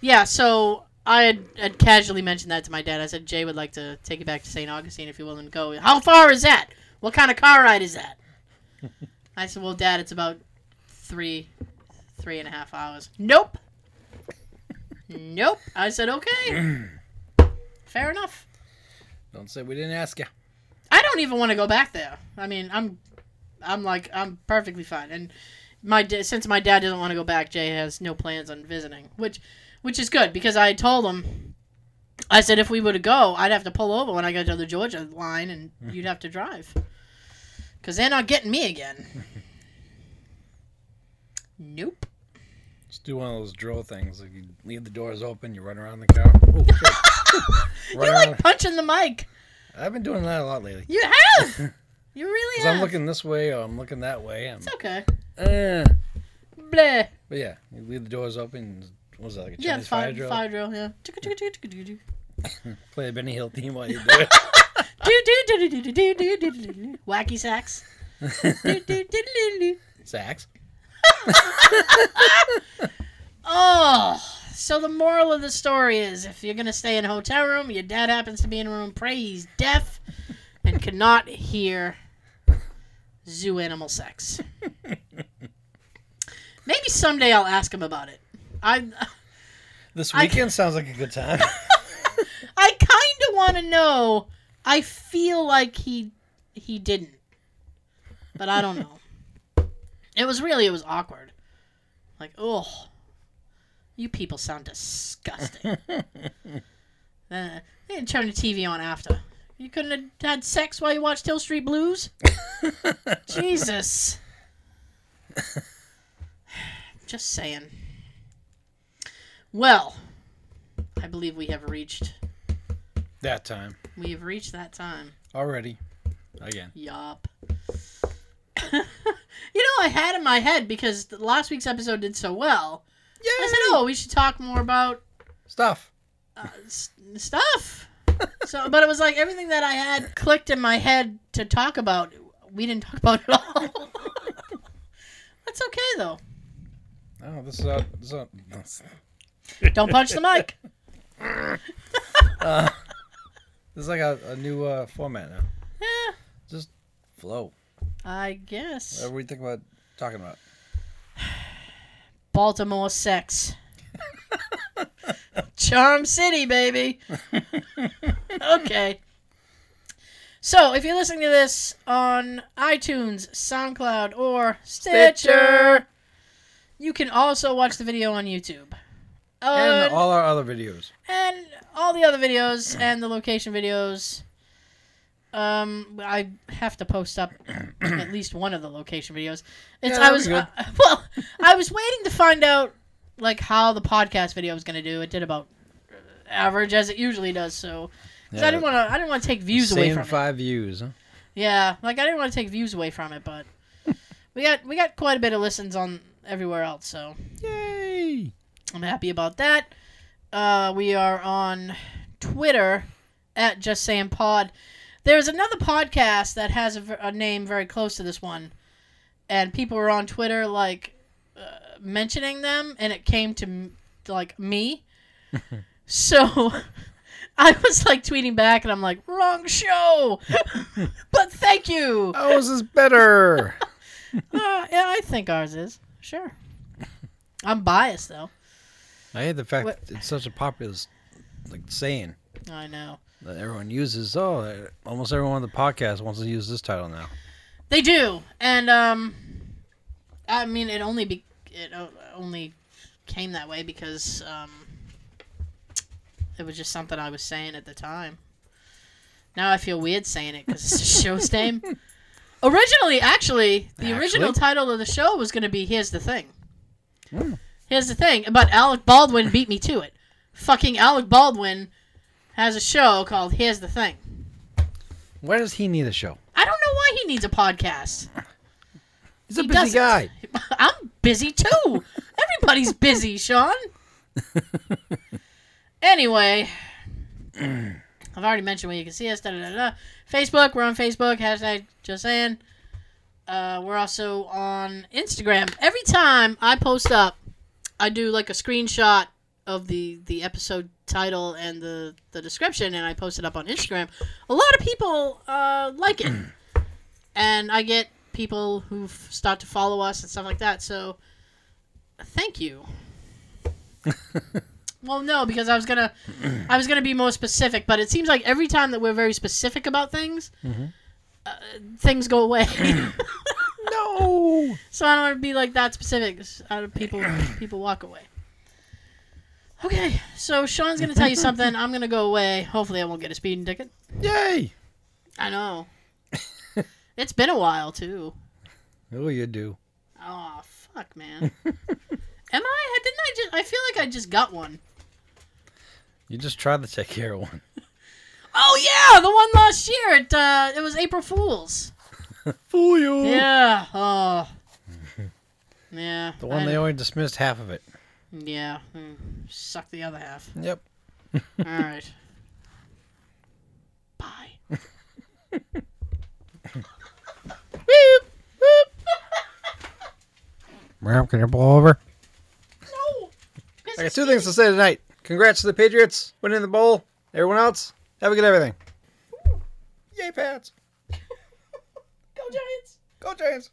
Yeah, so I had, had casually mentioned that to my dad. I said Jay would like to take you back to St. Augustine if you're willing to go. How far is that? What kind of car ride is that? I said, well, Dad, it's about three, three and a half hours. Nope. Nope. I said, okay. Fair enough. Don't say we didn't ask you. I don't even want to go back there. I mean, I'm, I'm like, I'm perfectly fine. And my since my dad doesn't want to go back, Jay has no plans on visiting, which, which is good because I told him, I said if we were to go, I'd have to pull over when I got to the Georgia line, and you'd have to drive, because they're not getting me again. nope. Just do one of those drill things. Like you leave the doors open, you run around the car. Oh, You're around. like punching the mic. I've been doing that a lot lately. You have. You really have. I'm looking this way or I'm looking that way. I'm, It's okay. uh, Bleh. but yeah, you leave the doors open. What was that, like a Yeah, fire, fire drill? fire drill. Yeah. Play a Benny Hill theme while you do it. do do do do do do do do do do wacky sax. Do, do, do, do, do. Sax. Oh, so the moral of the story is: if you're gonna stay in a hotel room, your dad happens to be in a room, pray he's deaf and cannot hear zoo animal sex. Maybe someday I'll ask him about it. I This I- weekend sounds like a good time. I kind of want to know. I feel like he he didn't, but I don't know. It was really it was awkward. Like, oh, you people sound disgusting. uh, they didn't turn the TV on after. You couldn't have had sex while you watched Hill Street Blues. Jesus. Just saying. Well, I believe we have reached that time. we have reached that time. Already. Again. Yup. you know, I had in my head because last week's episode did so well. Yeah. I said, "Oh, we should talk more about Stuff. uh, s- stuff." so, but it was like everything that I had clicked in my head to talk about. We didn't talk about it all. That's okay though. Oh, this is a, this is a, Don't punch the mic. This is like a, a new uh, format now. Yeah, Just flow. I guess. Whatever we think about talking about. Baltimore sex. Charm City, baby. okay. So, if you're listening to this on iTunes, SoundCloud, or Stitcher, Stitcher. you can also watch the video on YouTube. And Uh, all our other videos. and all the other videos and the location videos. Um, I have to post up at least one of the location videos. It's Yeah, I was good. uh, well, I was waiting to find out like how the podcast video was gonna do. It did about uh, average as it usually does. So 'cause I didn't want to, I didn't want to take views away from it. five views. Huh? Yeah, like I didn't want to take views away from it, but we got we got quite a bit of listens on everywhere else. So Yay! I'm happy about that. Uh, we are on Twitter at Just Saying Pod. There's another podcast that has a, a name very close to this one, and people were on Twitter like uh, mentioning them, and it came to, to like me. so I was like tweeting back, and I'm like, wrong show, but thank you. Ours is better. Uh, yeah, I think ours is sure. I'm biased though. I hate the fact What- that it's such a popular like saying I know. That everyone uses. Oh, uh, almost everyone on the podcast wants to use this title now. They do, and um, I mean, it only be it only came that way because um, it was just something I was saying at the time. Now I feel weird saying it because it's the show's name. Originally, actually, the original title of the show was going to be "Here's the Thing." Hmm. Here's the thing, but Alec Baldwin beat me to it. Fucking Alec Baldwin has a show called "Here's the Thing." Why does he need a show? I don't know why he needs a podcast. He's a He busy doesn't. guy. I'm busy too. Everybody's busy, Sean. anyway, I've already mentioned where you can see us. Da, da, da. Facebook, we're on Facebook. Hashtag just saying. Uh, we're also on Instagram. Every time I post up, I do like a screenshot of the the episode title and the the description, and I post it up on Instagram. A lot of people uh, like it, and I get people who start to follow us and stuff like that. So, thank you. well, no, because I was gonna, I was gonna be more specific, but it seems like every time that we're very specific about things, Mhm. uh, things go away. No. so I don't want to be like that specific. 'cause Out of people, people walk away. Okay, so Sean's gonna tell you something. I'm gonna go away. Hopefully, I won't get a speeding ticket. Yay. I know. it's been a while too. Oh, you do. Oh fuck, man. Am I? Didn't I just? I feel like I just got one. You just tried to take care of one. Oh yeah, the one last year. It uh, it was April Fools. Fool you. Yeah. Oh. Yeah. The one I- they only dismissed half of it. Yeah. mm, Suck the other half. Yep. All right. Bye. Well, can you blow over? No. I got two things to say tonight. Congrats to the Patriots winning the bowl. Everyone else, have a good everything. Yay, Pats. Go Giants. Go Giants.